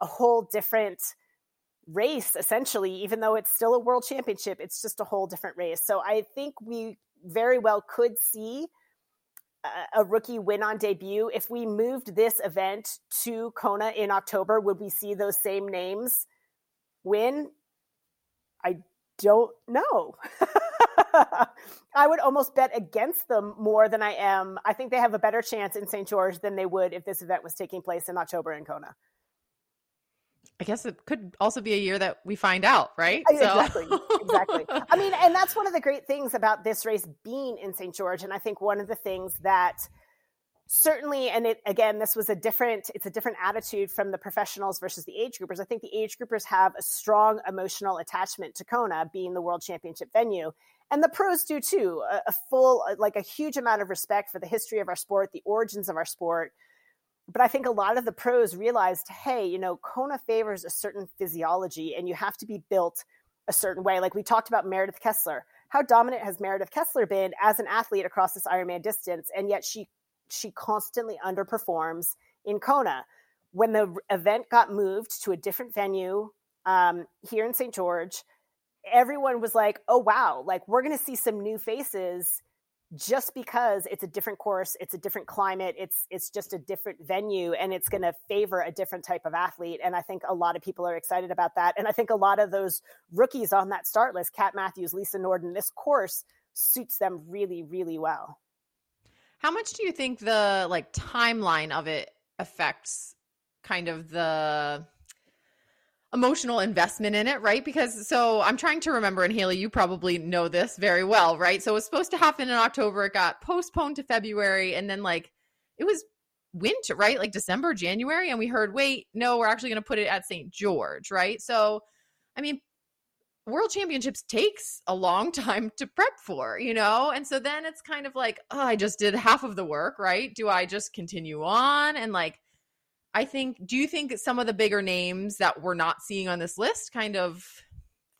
C: a whole different race essentially even though it's still a world championship it's just a whole different race so i think we very well could see a rookie win on debut if we moved this event to kona in october would we see those same names win? I don't know. I would almost bet against them more than I am. I think they have a better chance in St. George than they would if this event was taking place in October in Kona.
A: I guess it could also be a year that we find out, right?
C: Exactly. So. exactly. I mean, and that's one of the great things about this race being in St. George. And I think one of the things that certainly and it again this was a different it's a different attitude from the professionals versus the age groupers. I think the age groupers have a strong emotional attachment to kona being the world championship venue and the pros do too. A, a full uh, like a huge amount of respect for the history of our sport the origins of our sport but i think a lot of the pros realized hey you know kona favors a certain physiology and you have to be built a certain way. Like we talked about meredith kessler. How dominant has meredith kessler been as an athlete across this ironman distance and yet she she constantly underperforms in Kona. When the event got moved to a different venue um, here in St. George, everyone was like, oh, wow, like we're going to see some new faces just because it's a different course it's a different climate it's it's just a different venue and it's going to favor a different type of athlete and i think a lot of people are excited about that and i think a lot of those rookies on that start list kat matthews lisa norden this course suits them really really well
A: how much do you think the like timeline of it affects kind of the emotional investment in it, right? Because so I'm trying to remember, and Haley, you probably know this very well, right? So it was supposed to happen in October, it got postponed to February, and then like it was winter, right? Like December, January, and we heard, wait, no, we're actually going to put it at St. George, right? So, I mean, world championships takes a long time to prep for, you know? And so then it's kind of like, oh, I just did half of the work, right? Do I just continue on? And like, I think, do you think some of the bigger names that we're not seeing on this list kind of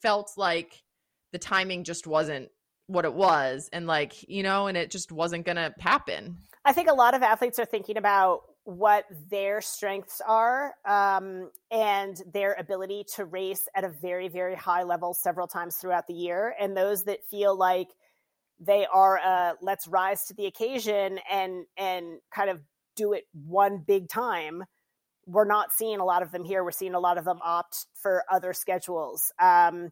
A: felt like the timing just wasn't what it was and like, you know, and it just wasn't going to happen?
C: I think a lot of athletes are thinking about what their strengths are um, and their ability to race at a very, very high level several times throughout the year. And those that feel like they are, uh, let's rise to the occasion and and kind of do it one big time. We're not seeing a lot of them here. We're seeing a lot of them opt for other schedules. Um,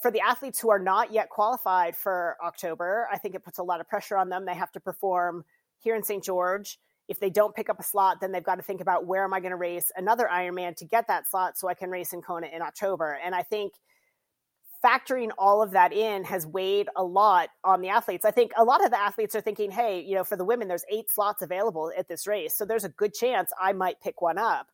C: for the athletes who are not yet qualified for October, I think it puts a lot of pressure on them. They have to perform here in St. George if they don't pick up a slot, then they've got to think about where am I going to race another Ironman to get that slot so I can race in Kona in October. And I think factoring all of that in has weighed a lot on the athletes. I think a lot of the athletes are thinking, hey, you know, for the women, there's eight slots available at this race. So there's a good chance I might pick one up.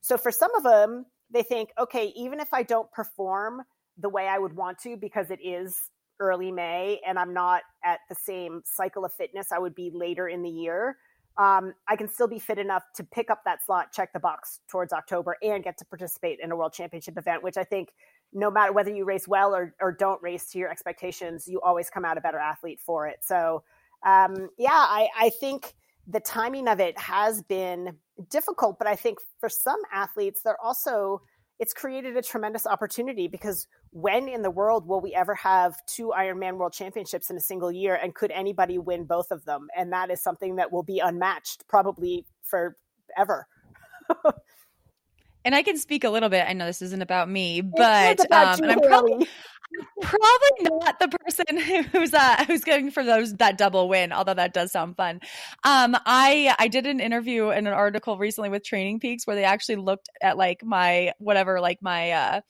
C: So for some of them, they think, okay, even if I don't perform the way I would want to because it is early May and I'm not at the same cycle of fitness I would be later in the year, um, I can still be fit enough to pick up that slot, check the box towards October, and get to participate in a world championship event, which I think no matter whether you race well or, or don't race to your expectations, you always come out a better athlete for it. So, um, yeah, I, I think the timing of it has been difficult, but I think for some athletes, they're also it's created a tremendous opportunity because when in the world will we ever have two Ironman World Championships in a single year? And could anybody win both of them? And that is something that will be unmatched probably forever.
B: and I can speak a little bit. I know this isn't about me, but
C: about
B: um, and I'm probably probably not the person who's uh who's going for those that double win although that does sound fun. Um i i did an interview in an article recently with training peaks where they actually looked at like my whatever like my uh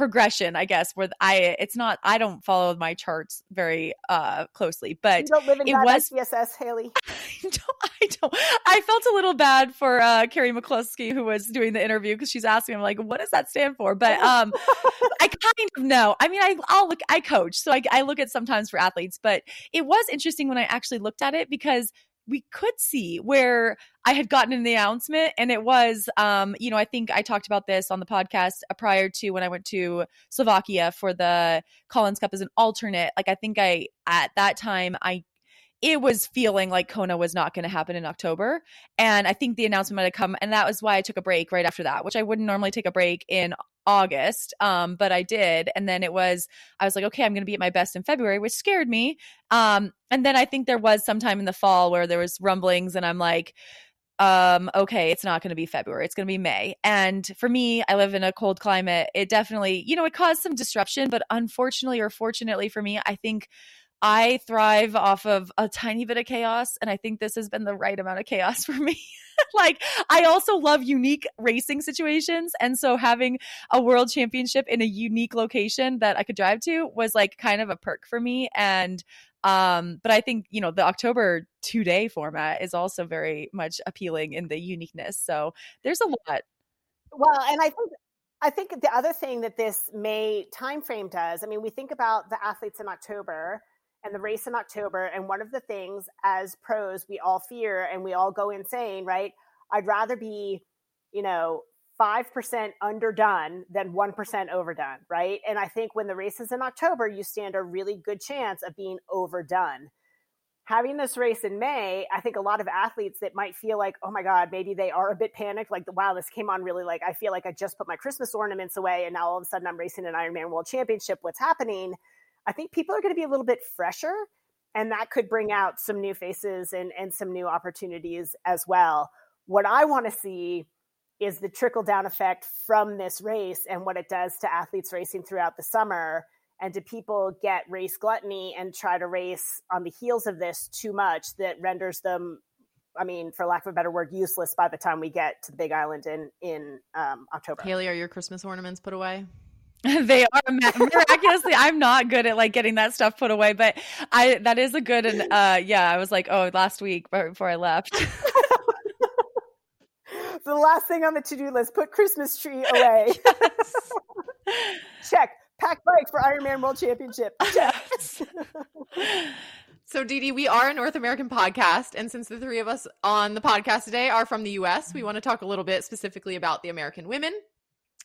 B: progression i guess where i it's not i don't follow my charts very uh closely but
C: you don't live in
B: it was
C: SPSS, Haley.
B: I don't, I don't. I felt a little bad for uh, Carrie McCluskey who was doing the interview because she's asking me like, "What does that stand for?" But um, I kind of know. I mean, I I'll look. I coach, so I, I look at sometimes for athletes. But it was interesting when I actually looked at it because we could see where I had gotten an announcement, and it was, um, you know, I think I talked about this on the podcast uh, prior to when I went to Slovakia for the Collins Cup as an alternate. Like, I think I at that time I it was feeling like Kona was not going to happen in October. And I think the announcement might have come, and that was why I took a break right after that, which I wouldn't normally take a break in August, um, but I did. And then it was, I was like, okay, I'm going to be at my best in February, which scared me. Um, and then I think there was some time in the fall where there was rumblings, and I'm like, um, okay, it's not going to be February. It's going to be May. And for me, I live in a cold climate. It definitely, you know, it caused some disruption, but unfortunately or fortunately for me, I think I thrive off of a tiny bit of chaos. And I think this has been the right amount of chaos for me. like, I also love unique racing situations. And so having a world championship in a unique location that I could drive to was like kind of a perk for me. And, um, but I think, you know, the October two day format is also very much appealing in the uniqueness. So there's a lot.
C: Well, and I think I think the other thing that this May timeframe does, I mean, we think about the athletes in October and the race in October. And one of the things as pros we all fear and we all go insane, right? I'd rather be, you know, 5% underdone than 1% overdone, right? And I think when the race is in October, you stand a really good chance of being overdone. Having this race in May, I think a lot of athletes that might feel like, oh my God, maybe they are a bit panicked, like, wow, this came on really like, I feel like I just put my Christmas ornaments away and now all of a sudden I'm racing an Ironman World Championship. What's happening? I think people are going to be a little bit fresher, and that could bring out some new faces and, and some new opportunities as well. What I want to see is the trickle down effect from this race and what it does to athletes racing throughout the summer. And do people get race gluttony and try to race on the heels of this too much that renders them, I mean, for lack of a better word, useless by the time we get to the Big Island in in um, October?
A: Haley, are your Christmas ornaments put away?
B: they are miraculously i'm not good at like getting that stuff put away but i that is a good and uh yeah i was like oh last week before i left.
C: The last thing on the to-do list put christmas tree away. Check. Pack bike for ironman world championship. Check.
A: So, Dee Dee, we are a North American podcast. And since the three of us on the podcast today are from the US, we want to talk a little bit specifically about the American women.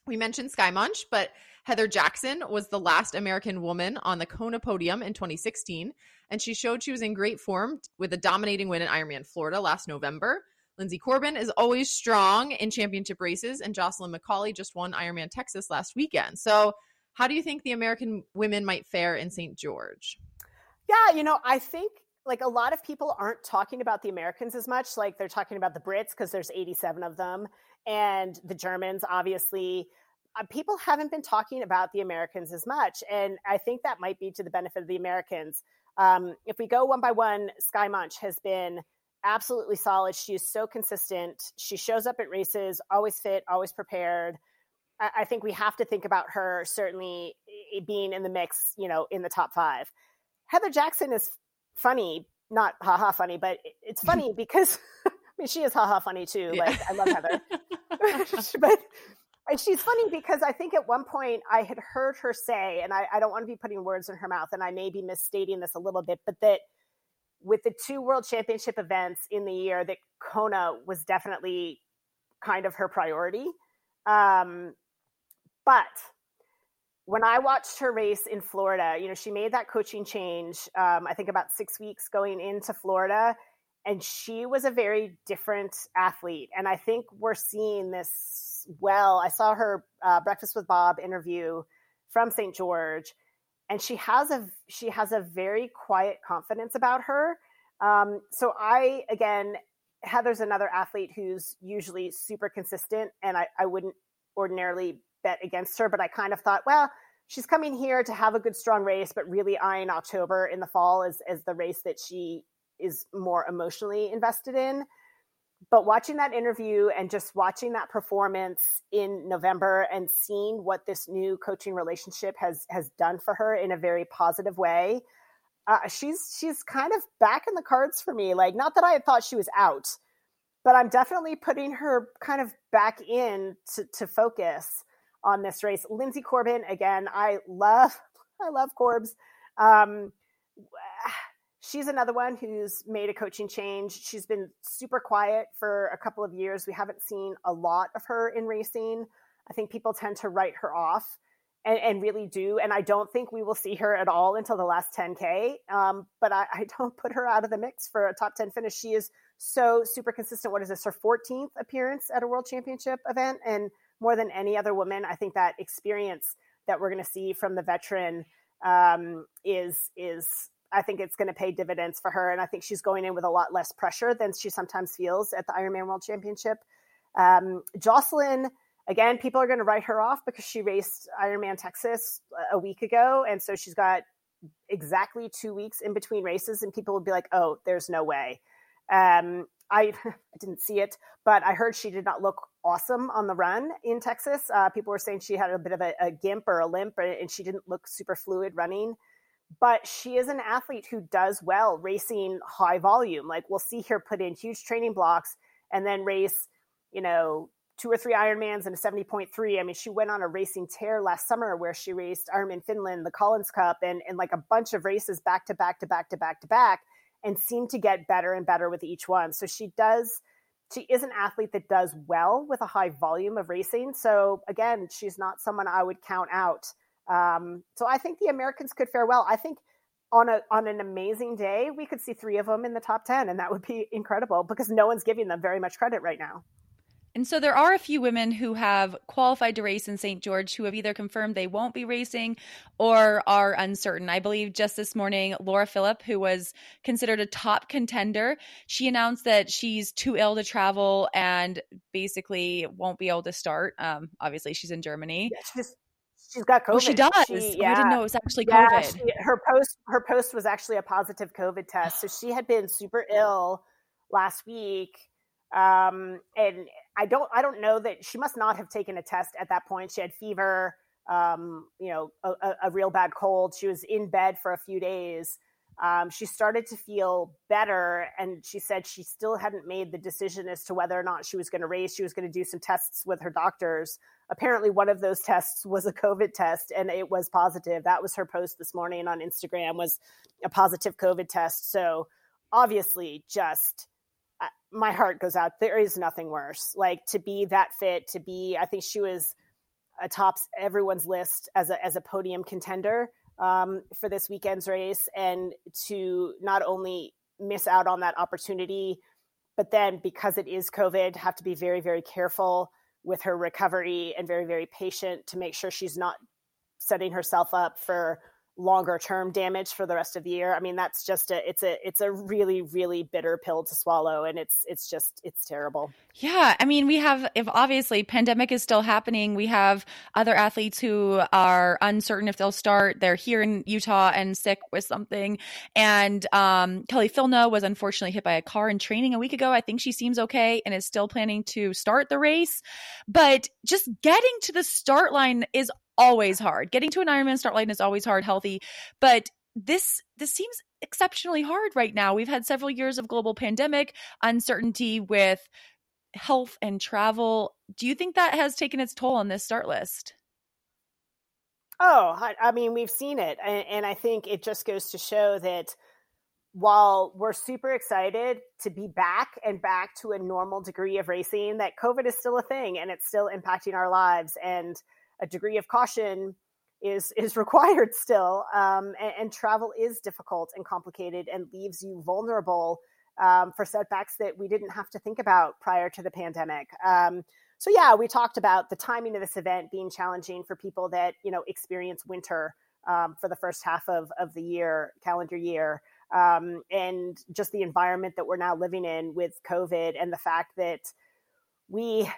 A: We mentioned Skye Moench, but Heather Jackson was the last American woman on the Kona podium in 2016, and she showed she was in great form with a dominating win in Ironman Florida last November. Linsey Corbin is always strong in championship races, and Jocelyn McCauley just won Ironman Texas last weekend. So, how do you think the American women might fare in St. George?
C: Yeah, you know, I think like a lot of people aren't talking about the Americans as much. Like they're talking about the Brits because there's 87 of them, and the Germans, obviously. Uh, people haven't been talking about the Americans as much. And I think that might be to the benefit of the Americans. Um, if we go one by one, Skye Moench has been absolutely solid. She is so consistent. She shows up at races, always fit, always prepared. I, I think we have to think about her certainly being in the mix, you know, in the top five. Heather Jackson is funny, not haha funny, but it's funny because I mean she is haha funny too. Like I love Heather, but And she's funny because I think at one point I had heard her say, and I, I don't want to be putting words in her mouth, and I may be misstating this a little bit, but that with the two world championship events in the year, that Kona was definitely kind of her priority. Um, but when I watched her race in Florida, you know, she made that coaching change, um, I think about six weeks going into Florida, and she was a very different athlete. And I think we're seeing this well. I saw her uh, Breakfast with Bob interview from St. George, and she has a she has a very quiet confidence about her. Um, so I again, Heather's another athlete who's usually super consistent, and I, I wouldn't ordinarily bet against her, but I kind of thought, well, she's coming here to have a good strong race, but really eyeing October in the fall is as the race that she is more emotionally invested in. But watching that interview and just watching that performance in November and seeing what this new coaching relationship has has done for her in a very positive way, uh, she's she's kind of back in the cards for me. Like, not that I thought she was out, but I'm definitely putting her kind of back in to, to focus on this race. Linsey Corbin, again, I love, I love Corbs. Um, she's another one who's made a coaching change. She's been super quiet for a couple of years. We haven't seen a lot of her in racing. I think people tend to write her off and, and really do. And I don't think we will see her at all until the last 10K. Um, but I, I don't put her out of the mix for a top 10 finish. She is so super consistent. What is this, her 14th appearance at a world championship event? And more than any other woman. I think that experience that we're going to see from the veteran um, is is I think it's going to pay dividends for her, and I think she's going in with a lot less pressure than she sometimes feels at the Ironman World Championship. Um, Jocelyn, again, people are going to write her off because she raced Ironman Texas a week ago, and so she's got exactly two weeks in between races, and people will be like, "Oh, there's no way." Um, I, I didn't see it, but I heard she did not look awesome on the run in Texas. Uh, people were saying she had a bit of a, a gimp or a limp, and she didn't look super fluid running. But she is an athlete who does well racing high volume. Like we'll see her put in huge training blocks and then race, you know, two or three Ironmans and a 70.3. I mean, she went on a racing tear last summer where she raced Ironman Finland, the Collins Cup, and, and like a bunch of races back to back to back to back to back and seem to get better and better with each one. So she does she is an athlete that does well with a high volume of racing. So again, she's not someone I would count out. Um, so I think the Americans could fare well. I think on a on an amazing day, we could see three of them in the top ten, and that would be incredible because no one's giving them very much credit right now.
B: And so there are a few women who have qualified to race in St. George who have either confirmed they won't be racing or are uncertain. I believe just this morning, Laura Philipp, who was considered a top contender, she announced that she's too ill to travel and basically won't be able to start. Um, obviously, she's in Germany.
C: Yeah, she's, she's got COVID.
B: Oh, she does.
C: She,
B: yeah. I didn't know it was actually
C: yeah,
B: COVID.
C: She, her post her post was actually a positive COVID test. So she had been super ill last week um, and I don't I don't know that she must not have taken a test at that point. She had fever, um, you know, a, a, real bad cold. She was in bed for a few days. Um, she started to feel better, and she said she still hadn't made the decision as to whether or not she was going to race. She was going to do some tests with her doctors. Apparently, one of those tests was a COVID test, and it was positive. That was her post this morning on Instagram was a positive COVID test. So obviously, just my heart goes out. There is nothing worse. Like to be that fit, to be, I think she was atop everyone's list as a, as a podium contender um, for this weekend's race. And to not only miss out on that opportunity, but then because it is COVID, have to be very, very careful with her recovery and very, very patient to make sure she's not setting herself up for longer term damage for the rest of the year. I mean, that's just a it's a it's a really really bitter pill to swallow and it's it's just it's terrible.
B: Yeah, I mean, we have if obviously pandemic is still happening, we have other athletes who are uncertain if they'll start. They're here in Utah and sick with something. And um, Kelly Fillnow was unfortunately hit by a car in training a week ago. I think she seems okay and is still planning to start the race. But just getting to the start line is always hard. Getting to an Ironman start line is always hard, healthy, but this this seems exceptionally hard right now. We've had several years of global pandemic, uncertainty with health and travel. Do you think that has taken its toll on this start list?
C: Oh, I, I mean, we've seen it. And, and I think it just goes to show that while we're super excited to be back and back to a normal degree of racing, that COVID is still a thing and it's still impacting our lives. And a degree of caution is is required still. Um, and, and, travel is difficult and complicated and leaves you vulnerable um, for setbacks that we didn't have to think about prior to the pandemic. Um, so yeah, we talked about the timing of this event being challenging for people that you know experience winter um, for the first half of of the year, calendar year. Um, and just the environment that we're now living in with COVID, and the fact that we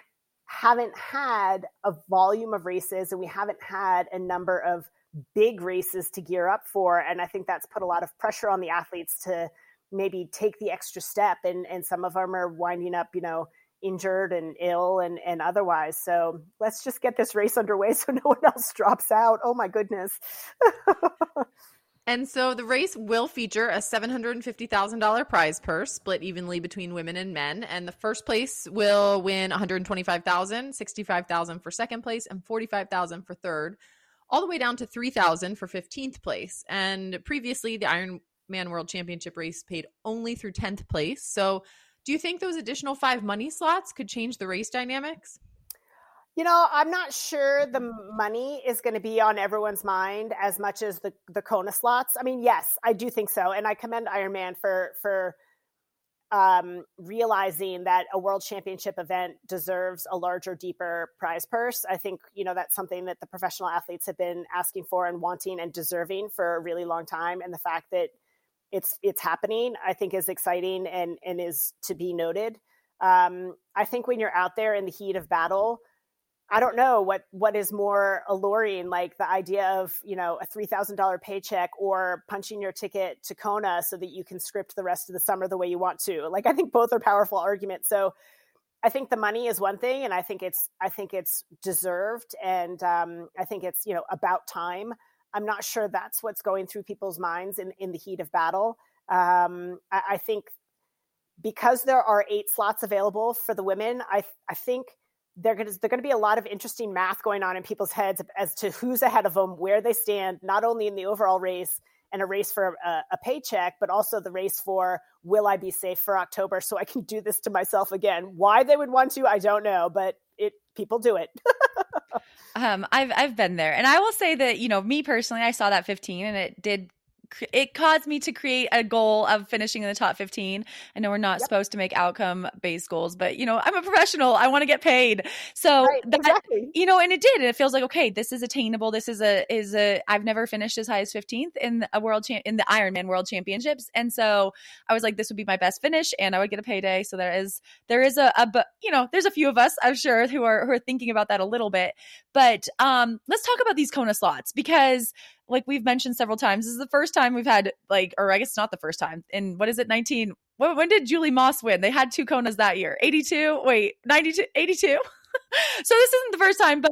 C: haven't had a volume of races and we haven't had a number of big races to gear up for. And I think that's put a lot of pressure on the athletes to maybe take the extra step. And, and some of them are winding up, you know, injured and ill and, and otherwise. So let's just get this race underway so no one else drops out. Oh my goodness.
A: And so the race will feature a $750,000 prize purse split evenly between women and men. And the first place will win $125,000, $65,000 for second place, and 45,000 for third, all the way down to 3,000 for 15th place. And previously, the Ironman World Championship race paid only through 10th place. So do you think those additional five money slots could change the race dynamics?
C: You know, I'm not sure the money is going to be on everyone's mind as much as the the Kona slots. I mean, yes, I do think so, and I commend Ironman for for um, realizing that a world championship event deserves a larger, deeper prize purse. I think you know that's something that the professional athletes have been asking for and wanting and deserving for a really long time, and the fact that it's it's happening, I think, is exciting and and is to be noted. Um, I think when you're out there in the heat of battle I don't know what what is more alluring, like the idea of you know a three thousand dollar paycheck or punching your ticket to Kona so that you can script the rest of the summer the way you want to. Like I think both are powerful arguments. So I think the money is one thing, and I think it's I think it's deserved, and um, I think it's you know about time. I'm not sure that's what's going through people's minds in in the heat of battle. Um, I, I think because there are eight slots available for the women, I I think they're going to, to be a lot of interesting math going on in people's heads as to who's ahead of them, where they stand, not only in the overall race and a race for a, a, paycheck, but also the race for will I be safe for October so I can do this to myself again. Why they would want to, I don't know, but it people do it.
B: um, I've I've been there, and I will say that you know me personally, I saw that 15, and it did it caused me to create a goal of finishing in the top 15. I know we're not yep. supposed to make outcome based goals, but you know, I'm a professional. I want to get paid. So right, that, exactly. you know, and it did. And it feels like, okay, this is attainable. This is a, is a, I've never finished as high as 15th in a world champ in the Ironman world championships. And so I was like, this would be my best finish and I would get a payday. So there is, there is a, a, but you know, there's a few of us, I'm sure who are, who are thinking about that a little bit, but um, let's talk about these Kona slots because like we've mentioned several times, this is the first time we've had like, or I guess not the first time. In what is it, 19? When, when did Julie Moss win? They had two Konas that year. 82? Wait, 92? 82? so this isn't the first time, but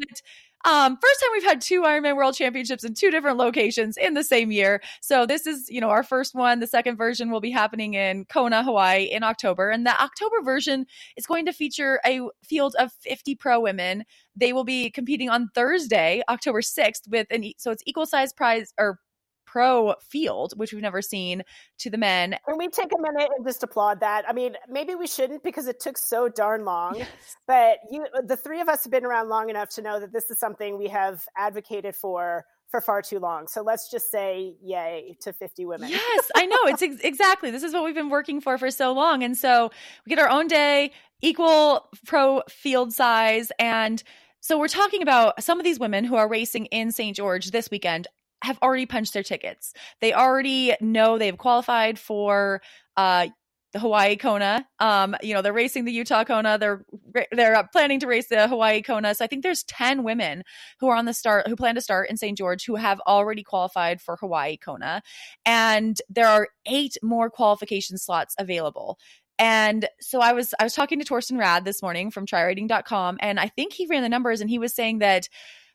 B: um, first time we've had two Ironman World Championships in two different locations in the same year. So this is, you know, our first one. The second version will be happening in Kona, Hawaii in October. And the October version is going to feature a field of 50 pro women. They will be competing on Thursday, October 6th with an, so it's equal size prize or pro field, which we've never seen to the men.
C: Can we take a minute and just applaud that? I mean, maybe we shouldn't because it took so darn long, yes. but you, the three of us have been around long enough to know that this is something we have advocated for for far too long. So let's just say yay to 50 women.
B: Yes, I know. It's ex- exactly. This is what we've been working for for so long. And so we get our own day, equal pro field size and so we're talking about some of these women who are racing in St. George this weekend have already punched their tickets. They already know they've qualified for uh, the Hawaii Kona. Um, you know, they're racing the Utah Kona. They're they're planning to race the Hawaii Kona. So I think there's 10 women who are on the start who plan to start in St. George who have already qualified for Hawaii Kona. And there are 8 more qualification slots available. And so I was I was talking to Thorsten Radde this morning from trirating.com and I think he ran the numbers and he was saying that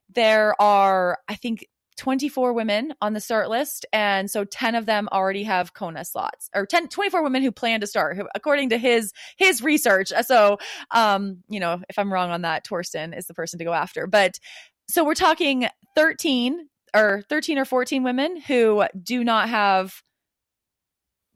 B: there are I think 24 women on the start list. And so 10 of them already have Kona slots or 10, 24 women who plan to start, who, according to his, his research. So, um, you know, if I'm wrong on that, Thorsten is the person to go after. But so we're talking 13 or 13 or 14 women who do not have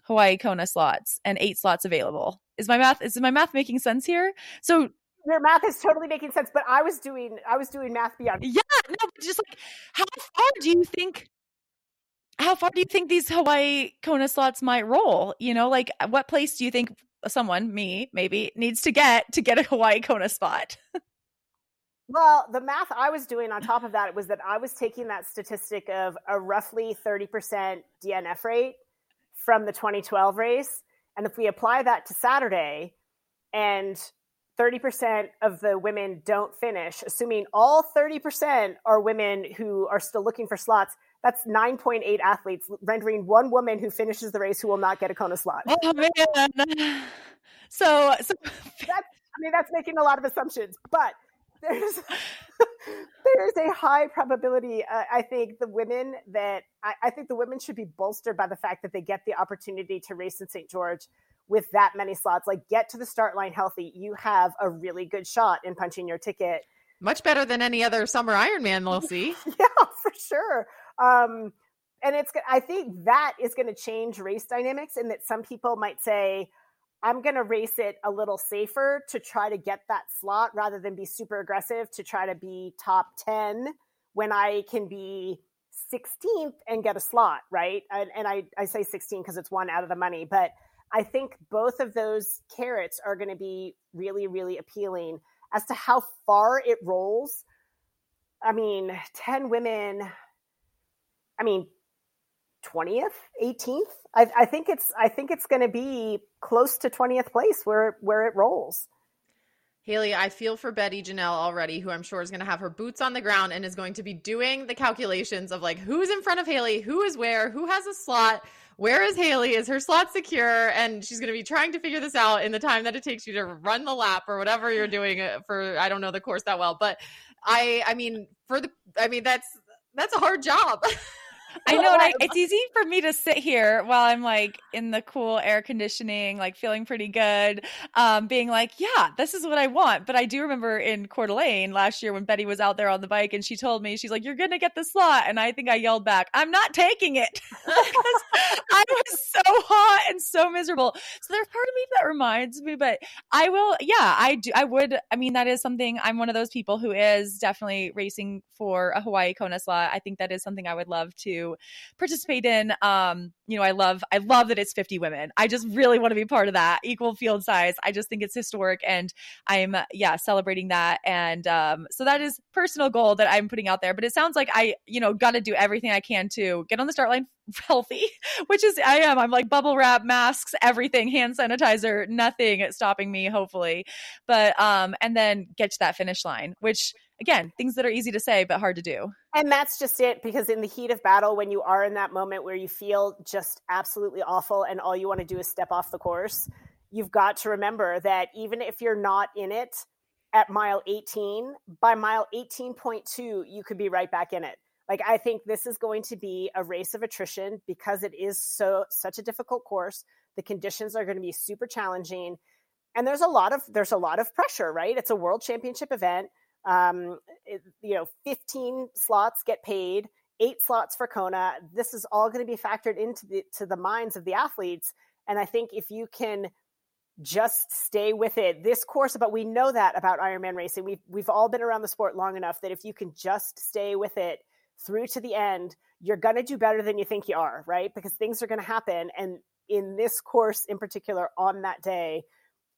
B: Hawaii Kona slots and eight slots available. Is my math is my math making sense here? So
C: Your math is totally making sense, but I was doing I was doing math beyond.
B: yeah, no, but just like how far do you think how far do you think these Hawaii Kona slots might roll? You know, like uh, what place do you think someone, me, maybe, needs to get to get a Hawaii Kona spot?
C: Well, the math I was doing on top of that was that I was taking that statistic of a roughly 30% DNF rate from the 2012 race. And if we apply that to Saturday and 30% of the women don't finish, assuming all 30% are women who are still looking for slots, that's 9.8 athletes, rendering one woman who finishes the race who will not get a Kona slot.
B: Oh man. So so
C: That's, I mean, that's making a lot of assumptions, but there's there's a high probability. Uh, I think the women that I, I think the women should be bolstered by the fact that they get the opportunity to race in St. George with that many slots. Like, get to the start line healthy. You have a really good shot in punching your ticket.
A: Much better than any other summer Ironman, we'll see.
C: yeah, for sure. Um, and it's I think that is going to change race dynamics, in that some people might say. I'm going to race it a little safer to try to get that slot rather than be super aggressive to try to be top 10 when I can be 16th and get a slot, right? And, and I, I say 16 because it's one out of the money, but I think both of those carrots are going to be really, really appealing as to how far it rolls. I mean, 10 women, I mean, 20th 18th I, I think it's i think it's going to be close to 20th place where where it rolls
A: Haley, I feel for Betty Janelle already, who I'm sure is going to have her boots on the ground and is going to be doing the calculations of like who's in front of Haley, who is where, who has a slot, where is Haley, is her slot secure, and she's going to be trying to figure this out in the time that it takes you to run the lap or whatever you're doing uh, for. I don't know the course that well, but I, I mean, for the, I mean that's that's a hard job.
B: I know, I, it's easy for me to sit here while I'm like in the cool air conditioning, like feeling pretty good, um, being like, yeah, this is what I want. But I do remember in Coeur d'Alene last year when Betty was out there on the bike and she told me, she's like, you're going to get the slot. And I think I yelled back, I'm not taking it I was so hot and so miserable. So there's part of me that reminds me, but I will, yeah, I do. I would, I mean, that is something I'm one of those people who is definitely racing for a Hawaii Kona slot. I think that is something I would love to participate in. Um, you know, I love I love that it's 50 women. I just really want to be part of that equal field size. I just think it's historic and I'm yeah, celebrating that. And um, so that is personal goal that I'm putting out there. But it sounds like I, you know, got to do everything I can to get on the start line healthy, which is I am. I'm like bubble wrap, masks, everything, hand sanitizer, nothing stopping me, hopefully. But um, and then get to that finish line, which again, things that are easy to say but hard to do.
C: And that's just it because in the heat of battle, when you are in that moment where you feel just absolutely awful and all you want to do is step off the course, you've got to remember that even if you're not in it at mile 18, by mile 18.2, you could be right back in it. Like I think this is going to be a race of attrition because it is so such a difficult course. The conditions are going to be super challenging. And there's a lot of there's a lot of pressure, right? It's a world championship event um, it, you know, 15 slots get paid, eight slots for Kona. This is all going to be factored into the to the minds of the athletes. And I think if you can just stay with it, this course, but we know that about Ironman racing. We've we've all been around the sport long enough that if you can just stay with it through to the end, you're going to do better than you think you are, right? Because things are going to happen. And in this course in particular, on that day,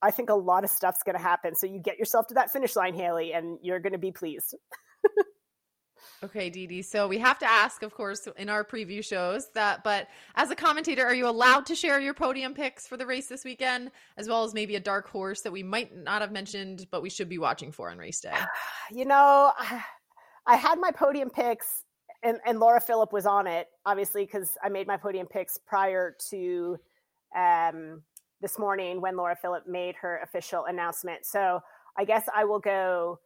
C: I think a lot of stuff's going to happen. So you get yourself to that finish line, Haley, and you're going to be pleased.
A: okay, Dee Dee. So we have to ask, of course, in our preview shows that, but as a commentator, are you allowed to share your podium picks for the race this weekend, as well as maybe a dark horse that we might not have mentioned, but we should be watching for on race day?
C: You know, I had my podium picks, and, and Laura Philipp was on it, obviously, because I made my podium picks prior to um, this morning when Laura Philipp made her official announcement. So I guess I will go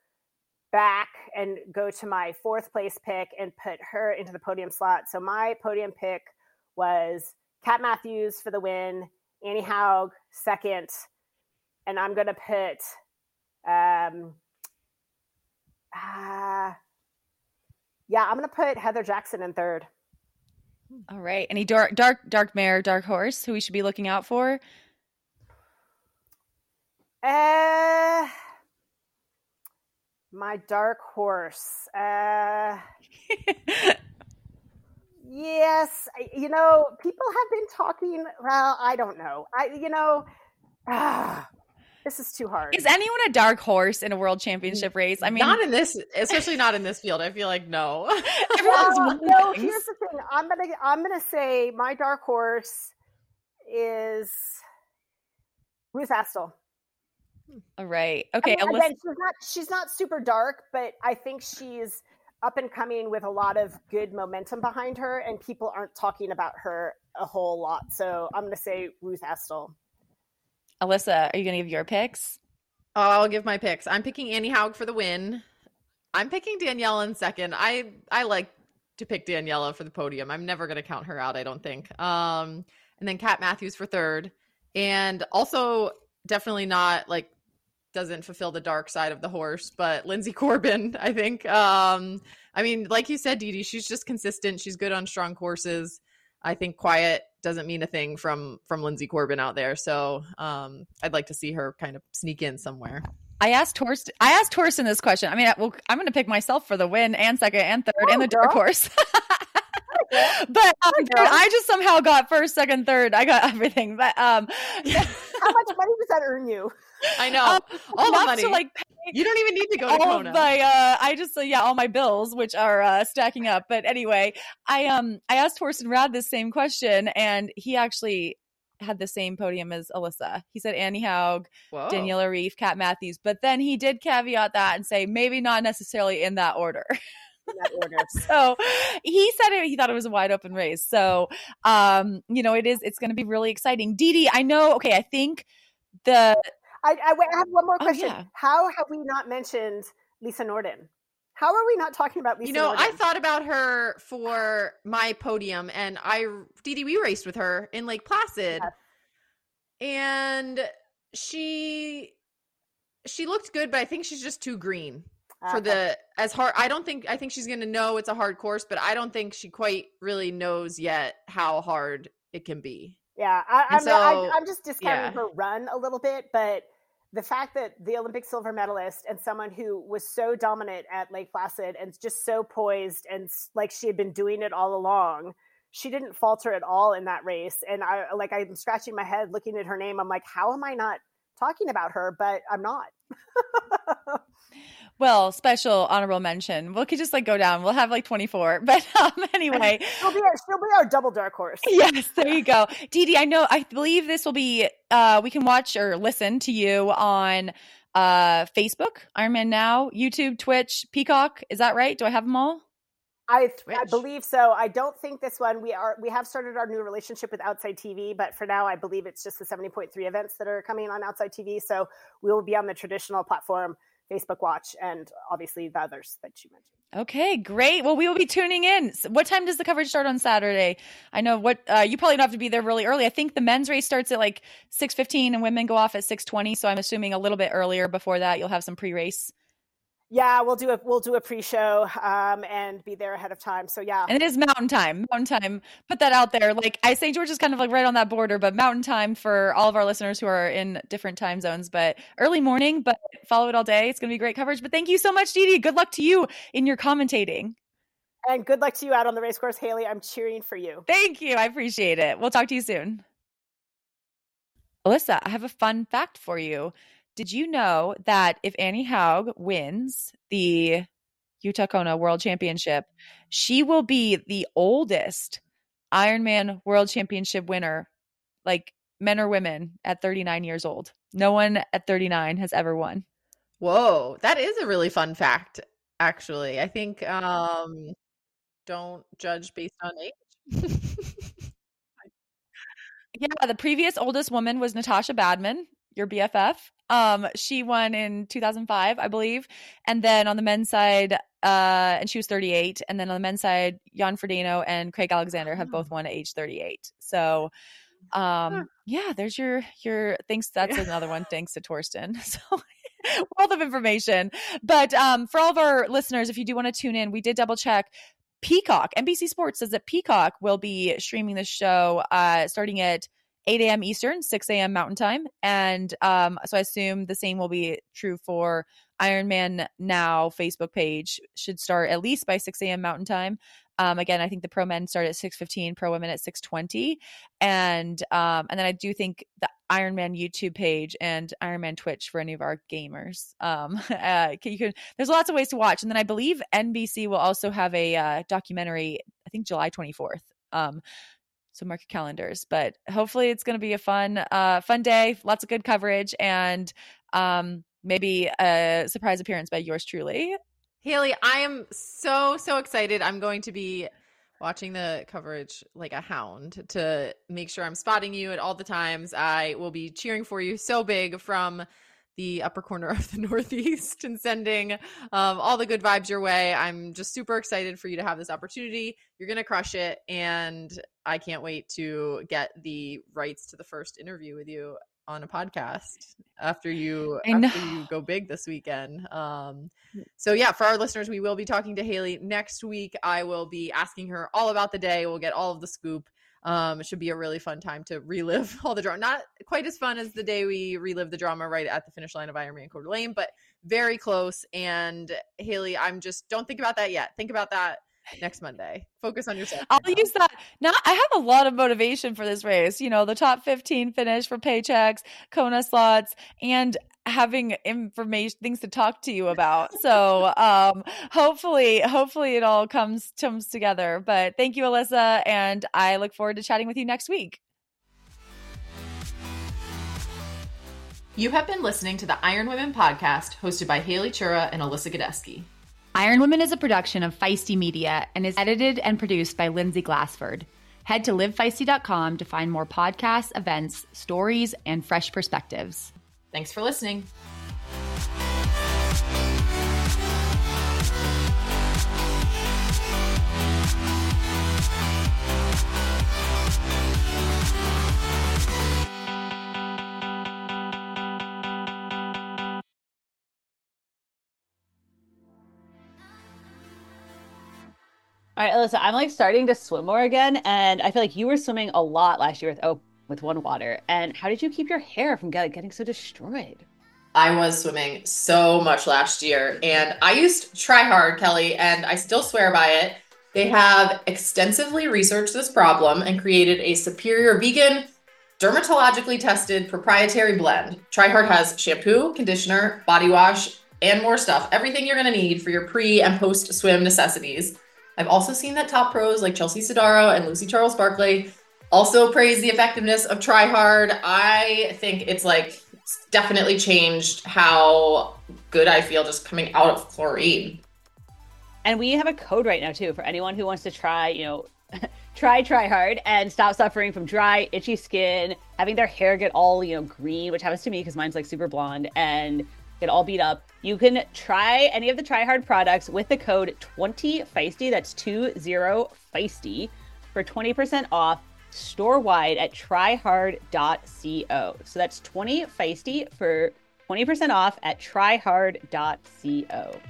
C: back and go to my fourth place pick and put her into the podium slot. So my podium pick was Kat Matthews for the win, Annie Haug second, and I'm going to put um, uh, yeah, I'm going to put Heather Jackson in third.
B: All right. Any dark, dark, dark mare, dark horse who we should be looking out for?
C: Uh, my dark horse. Uh, yes, you know, people have been talking. Well, I don't know. I, you know, ah, this is too hard.
B: Is anyone a dark horse in a world championship race? I mean,
A: not in this, especially not in this field. I feel like no.
B: everyone's
C: Well, no,
B: things.
C: here's the thing. I'm gonna I'm gonna say my dark horse is Ruth Astle.
B: All right.
C: I
B: Okay.
C: mean, again, she's not she's not super dark, but I think she's up and coming with a lot of good momentum behind her, and people aren't talking about her a whole lot. So I'm gonna say Ruth Astle.
B: Alyssa, are you going to give your picks?
A: Oh, I'll give my picks. I'm picking Annie Haug for the win. I'm picking Daniela in second. I I like to pick Daniela for the podium. I'm never going to count her out. I don't think. Um, and then Kat Matthews for third, and also definitely not like doesn't fulfill the dark side of the horse, but Linsey Corbin. I think. Um, I mean, like you said, Dee Dee, she's just consistent. She's good on strong courses. I think quiet doesn't mean a thing from from Linsey Corbin out there. So um, I'd like to see her kind of sneak in somewhere.
B: I asked Thorsten. I asked Thorsten this question. I mean, I- well, I'm going to pick myself for the win and second and third and
C: Oh,
B: the dark horse. but um, dude. I just somehow got first, second, third. I got everything. But um,
C: How much money does that earn you?
A: I know
B: um,
A: all the money.
B: to like pay
A: you don't even need to go to
B: all
A: Kona.
B: my uh I just uh, yeah all my bills which are uh stacking up but anyway I um I asked Thorsten Radde this same question and he actually had the same podium as Alyssa he said Annie Haug
A: Whoa.
B: Daniela Ryf Kat Matthews but then he did caveat that and say maybe not necessarily in that order
C: In that order.
B: so he said it, he thought it was a wide open race so um you know it is it's going to be really exciting Dee Dee I know okay I think the
C: I, I, I have one more
B: Oh,
C: question.
B: yeah.
C: How have we not mentioned Lisa Norden? How are we not talking about Lisa
A: You know, I thought about her for my podium, and I Dee, we raced with her in Lake Placid,
C: Yes.
A: and she she looked good, but I think she's just too green ah, for
C: Okay.
A: the as hard. I don't think I think she's gonna know it's a hard course, but I don't think she quite really knows yet how hard it can be.
C: Yeah, I,
A: And
C: I'm, I, I'm just discounting
A: yeah.
C: her run a little bit, but the fact that the Olympic silver medalist and someone who was so dominant at Lake Placid and just so poised and like she had been doing it all along, she didn't falter at all in that race. And I like I'm scratching my head looking at her name. I'm like, how am I not talking about her? But I'm not.
B: well special honorable mention we could just like go down we'll have like 24 but um anyway
C: she'll be our, she'll be our double dark horse.
B: yes, there you go. Dee Dee, I know I believe this will be uh we can watch or listen to you on uh Facebook, Ironman Now, YouTube, Twitch, Peacock. Is that right? Do I have them all?
C: I, I believe so. I don't think this one we are we have started our new relationship with Outside TV, but for now I believe it's just the 70.3 events that are coming on Outside TV. So we will be on the traditional platform, Facebook Watch, and obviously the others that you mentioned.
B: Okay, great. Well, we will be tuning in. What time does the coverage start on Saturday? I know what uh, you probably don't have to be there really early. I think the men's race starts at like six fifteen and women go off at six twenty. So I'm assuming a little bit earlier before that you'll have some pre race.
C: Yeah, we'll do a we'll do a pre-show um, and be there ahead of time. So yeah,
B: And it is mountain time. Mountain time. Put that out there. Like I St. George is kind of like right on that border, but mountain time for all of our listeners who are in different time zones. But early morning, but follow it all day. It's gonna be great coverage. But thank you so much, Dee Dee. Good luck to you in your commentating.
C: and good luck to you out on the race course, Haley. I'm cheering for you.
B: Thank you. I appreciate it. We'll talk to you soon. Alyssa, I have a fun fact for you. Did you know that if Annie Haug wins the Utah Kona World Championship, she will be the oldest Ironman World Championship winner, like men or women, at 39 years old? No one at 39 has ever won.
A: Whoa, that is a really fun fact. Actually, I think um, don't judge based on age.
B: Yeah, the previous oldest woman was Natascha Badmann, your BFF. Um, she won in 2005, I believe. And then on the men's side, uh, and she was 38. And then on the men's side, Jan Frodeno and Craig Alexander have both won at age 38. So, um, yeah, there's your your thanks. That's another one. Thanks to Thorsten. So. wealth of information but um for all of our listeners if you do want to tune in we did double check Peacock, NBC Sports says that Peacock will be streaming the show uh, starting at 8 a.m. Eastern, 6 a.m. Mountain Time. And um, so I assume the same will be true for Ironman Now Facebook page, should start at least by 6 a.m. Mountain Time. Um, again, I think the pro men start at 6:15, pro women at 6:20, and um, and then I do think the Ironman YouTube page and Ironman Twitch for any of our gamers. Um, uh, you can there's lots of ways to watch, and then I believe NBC will also have a uh, documentary. I think July 24th. Um, so mark your calendars. But hopefully, it's going to be a fun, uh, fun day. Lots of good coverage, and um, maybe a surprise appearance by yours truly.
A: Haley, I am so so excited. I'm going to be watching the coverage like a hound to make sure I'm spotting you at all the times. I will be cheering for you so big from the upper corner of the Northeast and sending um, all the good vibes your way. I'm just super excited for you to have this opportunity. You're going to crush it. And I can't wait to get the rights to the first interview with you on a podcast after you after you go big this weekend. Um, so yeah, for our listeners, we will be talking to Haley next week. I will be asking her all about the day. We'll get all of the scoop. Um, it should be a really fun time to relive all the drama. Not quite as fun as the day we relive the drama right at the finish line of Ironman Coeur d'Alene, but very close. And Haley, I'm just don't think about that yet. Think about that next Monday. Focus on yourself.
B: I'll now. use that. Now I have a lot of motivation for this race. You know, the top 15 finish for paychecks, Kona slots, and having information things to talk to you about. So um hopefully, hopefully it all comes comes together. But thank you, Alyssa, and I look forward to chatting with you next week.
A: You have been listening to the Iron Women podcast hosted by Haley Chura and Alyssa Godesky.
D: Iron Women is a production of Feisty Media and is edited and produced by Lindsay Glassford. Head to livefeisty.com to find more podcasts, events, stories, and fresh perspectives.
A: Thanks for listening.
E: All right, Alyssa, I'm like starting to swim more again, and I feel like you were swimming a lot last year with oh with one water. And how did you keep your hair from get, getting so destroyed?
F: I was swimming so much last year, and I used TriHard, Kelly, and I still swear by it. They have extensively researched this problem and created a superior vegan, dermatologically tested proprietary blend. TriHard has shampoo, conditioner, body wash, and more stuff. Everything you're going to need for your pre and post swim necessities. I've also seen that top pros like Chelsea Sodaro and Lucy Charles Barclay also praise the effectiveness of TriHard. I think it's like it's definitely changed how good I feel just coming out of chlorine.
E: And we have a code right now too for anyone who wants to try, you know, try try hard and stop suffering from dry, itchy skin, having their hair get all, you know, green, which happens to me because mine's like super blonde and get all beat up. You can try any of the TriHard products with the code 20 feisty. That's 20 feisty for 20% off store wide at trihard.co. So that's 20 feisty for 20% off at trihard.co.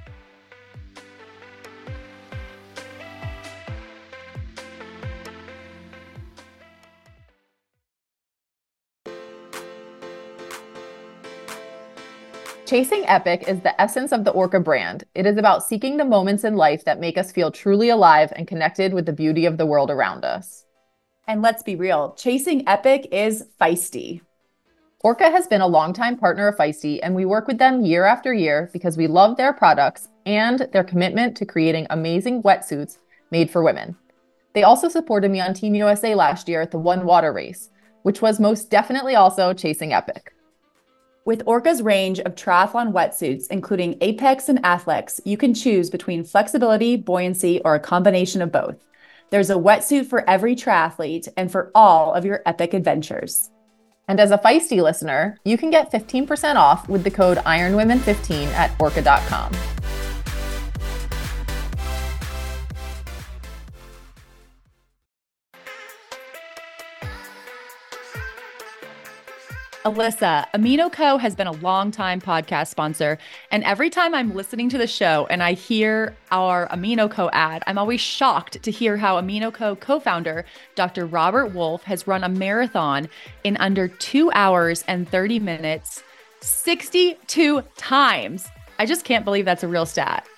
F: Chasing Epic is the essence of the Orca brand. It is about seeking the moments in life that make us feel truly alive and connected with the beauty of the world around us.
G: And let's be real, chasing Epic is feisty.
F: Orca has been a longtime partner of Feisty, and we work with them year after year because we love their products and their commitment to creating amazing wetsuits made for women. They also supported me on Team USA last year at the One Water Race, which was most definitely also chasing Epic.
G: With Orca's range of triathlon wetsuits, including Apex and Athlex, you can choose between flexibility, buoyancy, or a combination of both. There's a wetsuit for every triathlete and for all of your epic adventures.
H: And as a feisty listener, you can get 15% off with the code IronWomen15 at orca.com.
B: Alyssa, Amino Co has been a long-time podcast sponsor, and every time I'm listening to the show and I hear our Amino Co ad, I'm always shocked to hear how Amino Co co-founder Dr. Robert Wolfe has run a marathon in under 2 hours and 30 minutes 62 times. I just can't believe that's a real stat.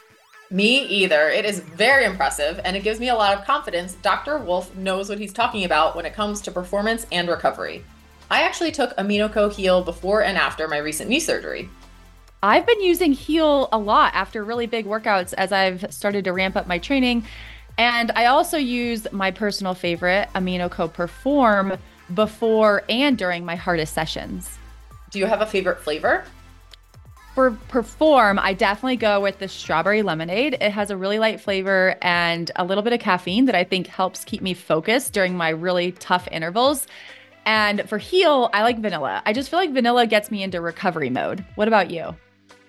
A: Me either. It is very impressive, and it gives me a lot of confidence Dr. Wolfe knows what he's talking about when it comes to performance and recovery. I actually took AminoCo Heal before and after my recent knee surgery.
B: I've been using Heal a lot after really big workouts as I've started to ramp up my training. And I also use my personal favorite, AminoCo Perform, before and during my hardest sessions.
A: Do you have a favorite flavor?
B: For Perform, I definitely go with the strawberry lemonade. It has a really light flavor and a little bit of caffeine that I think helps keep me focused during my really tough intervals. And for Heal, I like vanilla. I just feel like vanilla gets me into recovery mode. What about you?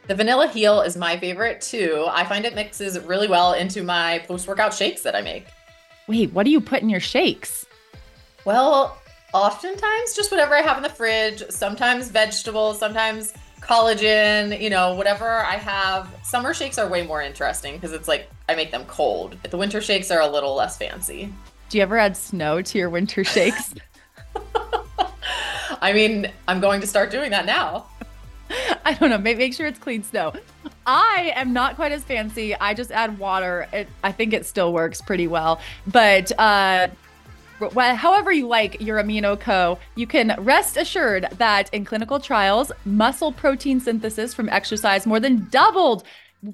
A: The vanilla Heal is my favorite too. I find it mixes really well into my post workout shakes that I make.
B: Wait, what do you put in your shakes?
A: Well, oftentimes just whatever I have in the fridge, sometimes vegetables, sometimes collagen, you know, whatever I have. Summer shakes are way more interesting because it's like I make them cold. The winter shakes are a little less fancy.
B: Do you ever add snow to your winter shakes?
A: I mean, I'm going to start doing that now.
B: I don't know. Make, make sure it's clean snow. I am not quite as fancy. I just add water. It, I think it still works pretty well. But uh, however you like your amino co, you can rest assured that in clinical trials, muscle protein synthesis from exercise more than doubled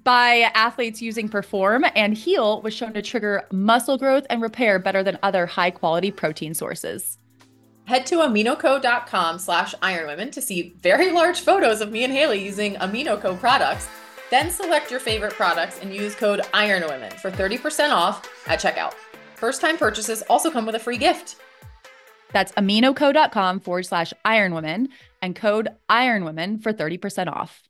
B: by athletes using Perform and Heal was shown to trigger muscle growth and repair better than other high quality protein sources.
A: Head to aminoco.com slash ironwomen to see very large photos of me and Haley using AminoCo products. Then select your favorite products and use code IRONWOMEN for 30% off at checkout. First time purchases also come with a free gift.
B: That's aminoco.com forward slash ironwomen and code ironwomen for 30% off.